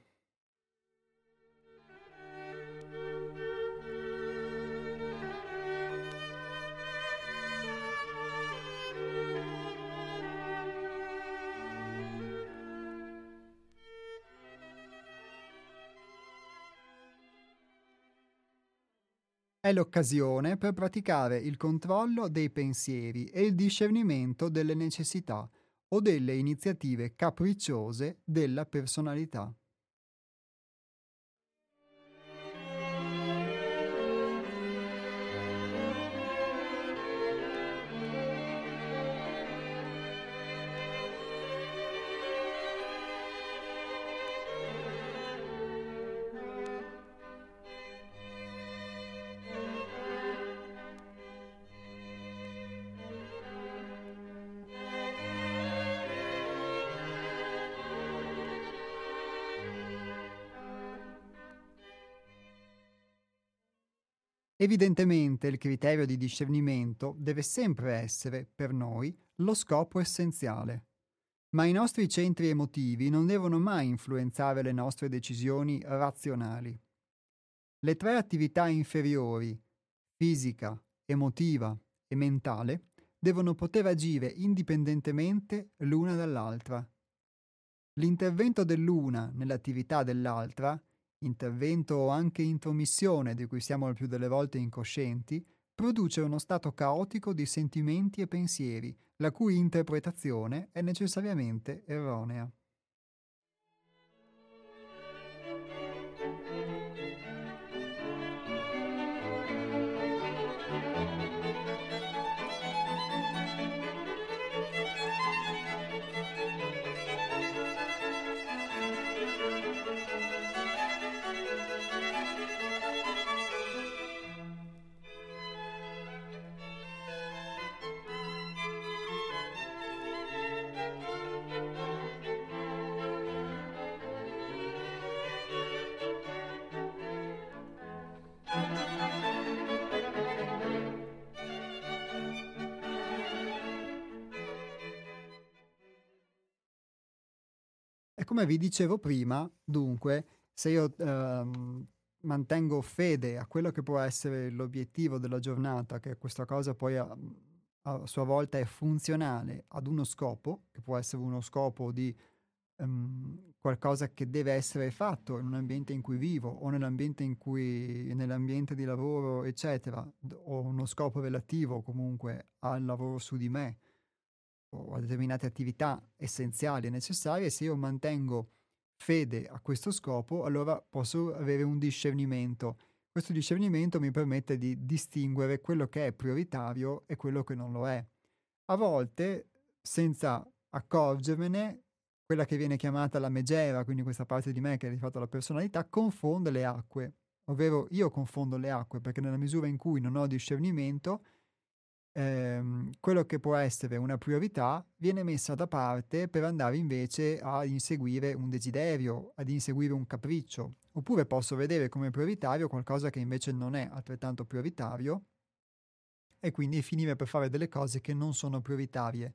È l'occasione per praticare il controllo dei pensieri e il discernimento delle necessità o delle iniziative capricciose della personalità. Evidentemente il criterio di discernimento deve sempre essere, per noi, lo scopo essenziale. Ma i nostri centri emotivi non devono mai influenzare le nostre decisioni razionali. Le tre attività inferiori, fisica, emotiva e mentale, devono poter agire indipendentemente l'una dall'altra. L'intervento dell'una nell'attività dell'altra intervento o anche intromissione di cui siamo il più delle volte incoscienti, produce uno stato caotico di sentimenti e pensieri, la cui interpretazione è necessariamente erronea. Come vi dicevo prima, dunque, se io ehm, mantengo fede a quello che può essere l'obiettivo della giornata, che questa cosa poi a, a sua volta è funzionale ad uno scopo, che può essere uno scopo di um, qualcosa che deve essere fatto in un ambiente in cui vivo o nell'ambiente in cui nell'ambiente di lavoro, eccetera, o uno scopo relativo comunque al lavoro su di me o a determinate attività essenziali e necessarie, se io mantengo fede a questo scopo, allora posso avere un discernimento. Questo discernimento mi permette di distinguere quello che è prioritario e quello che non lo è. A volte, senza accorgermene, quella che viene chiamata la megera, quindi questa parte di me che è di fatto la personalità, confonde le acque. Ovvero io confondo le acque perché nella misura in cui non ho discernimento, ehm, quello che può essere una priorità viene messa da parte per andare invece a inseguire un desiderio, ad inseguire un capriccio. Oppure posso vedere come prioritario qualcosa che invece non è altrettanto prioritario e quindi finire per fare delle cose che non sono prioritarie.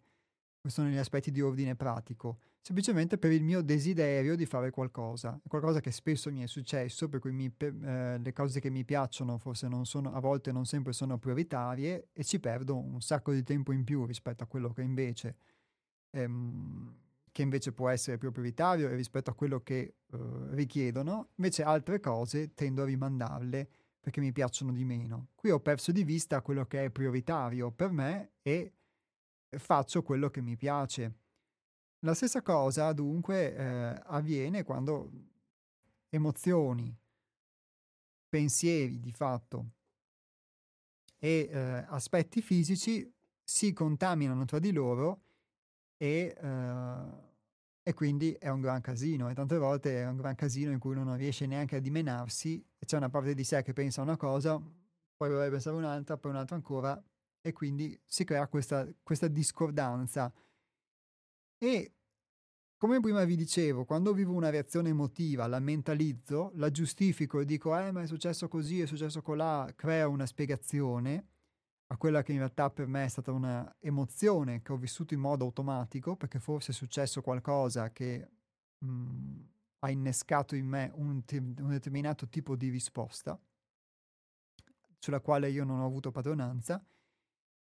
Questi sono gli aspetti di ordine pratico semplicemente per il mio desiderio di fare qualcosa, qualcosa che spesso mi è successo, per cui mi, eh, le cose che mi piacciono forse sono, a volte non sempre sono prioritarie e ci perdo un sacco di tempo in più rispetto a quello che invece, ehm, che invece può essere più prioritario e rispetto a quello che eh, richiedono, invece altre cose tendo a rimandarle perché mi piacciono di meno. Qui ho perso di vista quello che è prioritario per me e faccio quello che mi piace la stessa cosa dunque eh, avviene quando emozioni, pensieri di fatto e eh, aspetti fisici si contaminano tra di loro e, eh, e, quindi è un gran casino. E tante volte è un gran casino in cui uno non riesce neanche a dimenarsi e c'è una parte di sé che pensa una cosa, poi vorrebbe pensare un'altra, poi un'altra ancora e quindi si crea questa, questa discordanza. E come prima vi dicevo, quando vivo una reazione emotiva, la mentalizzo, la giustifico e dico, eh, ma è successo così, è successo colà, creo una spiegazione a quella che in realtà per me è stata una emozione che ho vissuto in modo automatico, perché forse è successo qualcosa che mh, mm, ha innescato in me un, un determinato tipo di risposta, sulla quale io non ho avuto padronanza,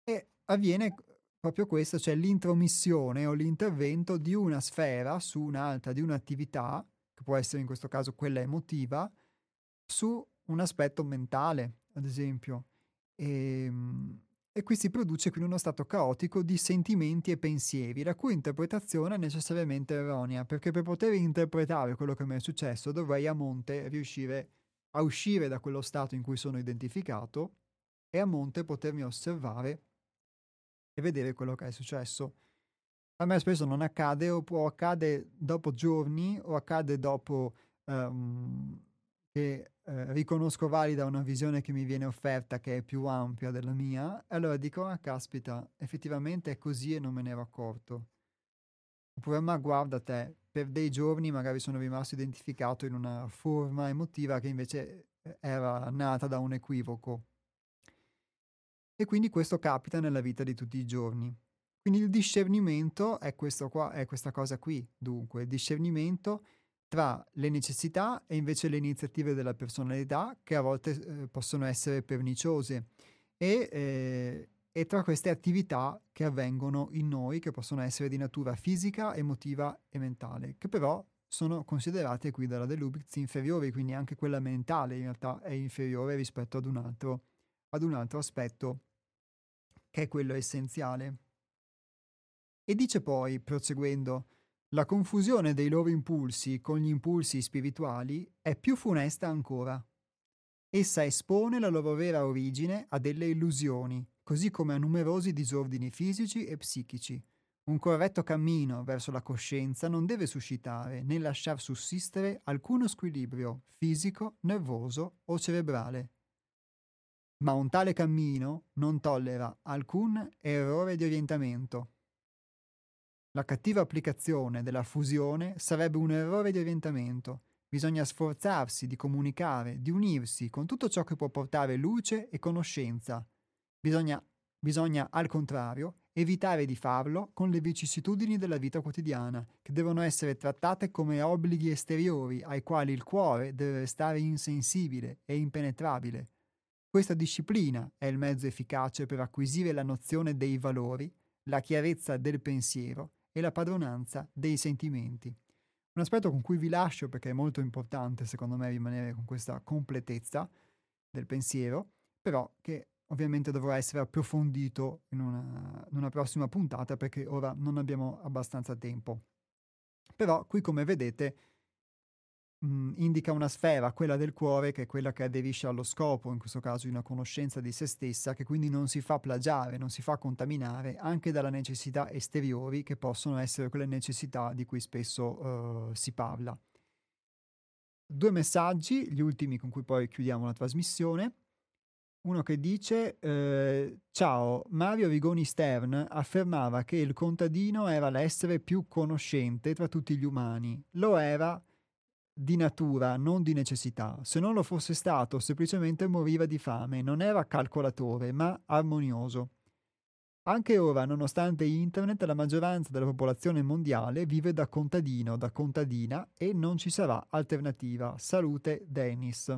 e avviene proprio questo, cioè l'intromissione o l'intervento di una sfera su un'altra, di un'attività, che può essere in questo caso quella emotiva, su un aspetto mentale, ad esempio. E, ehm, e qui si produce quindi uno stato caotico di sentimenti e pensieri, la cui interpretazione è necessariamente erronea, perché per poter interpretare quello che mi è successo dovrei a monte riuscire a uscire da quello stato in cui sono identificato e a monte potermi osservare e vedere quello che è successo. A me spesso non accade o può accade dopo giorni o accade dopo um, che eh, riconosco valida una visione che mi viene offerta che è più ampia della mia e allora dico ah caspita effettivamente è così e non me ne ero accorto. Oppure ma guarda te, per dei giorni magari sono rimasto identificato in una forma emotiva che invece eh, era nata da un equivoco. E quindi questo capita nella vita di tutti i giorni. Quindi il discernimento è, qua, è questa cosa qui, dunque, il discernimento tra le necessità e invece le iniziative della personalità che a volte eh, possono essere perniciose e, eh, e, tra queste attività che avvengono in noi che possono essere di natura fisica, emotiva e mentale, che però sono considerate qui dalla De inferiori, quindi anche quella mentale in realtà è inferiore rispetto ad un altro ad un altro aspetto che è quello essenziale. E dice poi, proseguendo, la confusione dei loro impulsi con gli impulsi spirituali è più funesta ancora. Essa espone la loro vera origine a delle illusioni, così come a numerosi disordini fisici e psichici. Un corretto cammino verso la coscienza non deve suscitare né lasciar sussistere alcuno squilibrio fisico, nervoso o cerebrale ma un tale cammino non tollera alcun errore di orientamento. La cattiva applicazione della fusione sarebbe un errore di orientamento. Bisogna sforzarsi di comunicare, di unirsi con tutto ciò che può portare luce e conoscenza. Bisogna, bisogna al contrario, evitare di farlo con le vicissitudini della vita quotidiana, che devono essere trattate come obblighi esteriori ai quali il cuore deve restare insensibile e impenetrabile. Questa disciplina è il mezzo efficace per acquisire la nozione dei valori, la chiarezza del pensiero e la padronanza dei sentimenti. Un aspetto con cui vi lascio perché è molto importante secondo me rimanere con questa completezza del pensiero, però che ovviamente dovrà essere approfondito in una, in una prossima puntata perché ora non abbiamo abbastanza tempo. Però qui come vedete mh, mm, indica una sfera, quella del cuore, che è quella che aderisce allo scopo, in questo caso di una conoscenza di se stessa, che quindi non si fa plagiare, non si fa contaminare anche dalle necessità esteriori, che possono essere quelle necessità di cui spesso uh, si parla. Due messaggi, gli ultimi con cui poi chiudiamo la trasmissione. Uno che dice: eh, Ciao, Mario Rigoni Stern affermava che il contadino era l'essere più conoscente tra tutti gli umani. Lo era di natura, non di necessità. Se non lo fosse stato, semplicemente moriva di fame. Non era calcolatore, ma armonioso. Anche ora, nonostante internet, la maggioranza della popolazione mondiale vive da contadino, da contadina e non ci sarà alternativa. Salute Dennis.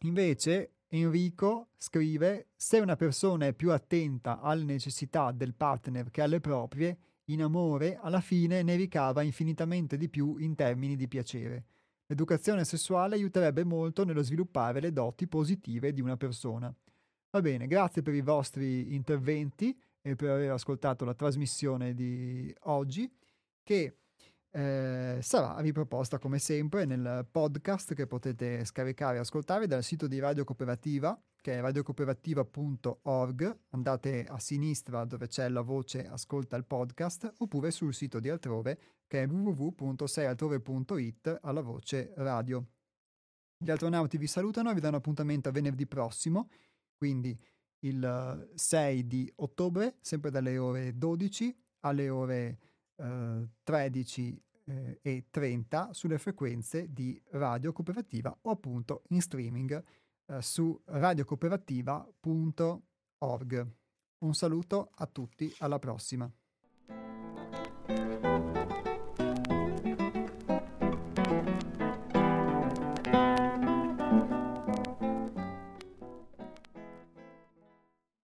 Invece, Enrico scrive: Se una persona è più attenta alle necessità del partner che alle proprie, in amore alla fine ne ricava infinitamente di più in termini di piacere. L'educazione sessuale aiuterebbe molto nello sviluppare le doti positive di una persona. Va bene, grazie per i vostri interventi e per aver ascoltato la trasmissione di oggi che eh, sarà riproposta come sempre nel podcast che potete scaricare e ascoltare dal sito di Radio Cooperativa che è radiocooperativa.org, andate a sinistra dove c'è la voce ascolta il podcast oppure sul sito di altrove che è www.seialtrove.it alla voce radio. Gli astronauti vi salutano e vi danno appuntamento a venerdì prossimo, quindi il 6 di ottobre, sempre dalle ore 12 alle ore 13 eh, e 30 sulle frequenze di Radio Cooperativa o appunto in streaming eh, su radiocooperativa.org. Un saluto a tutti, alla prossima.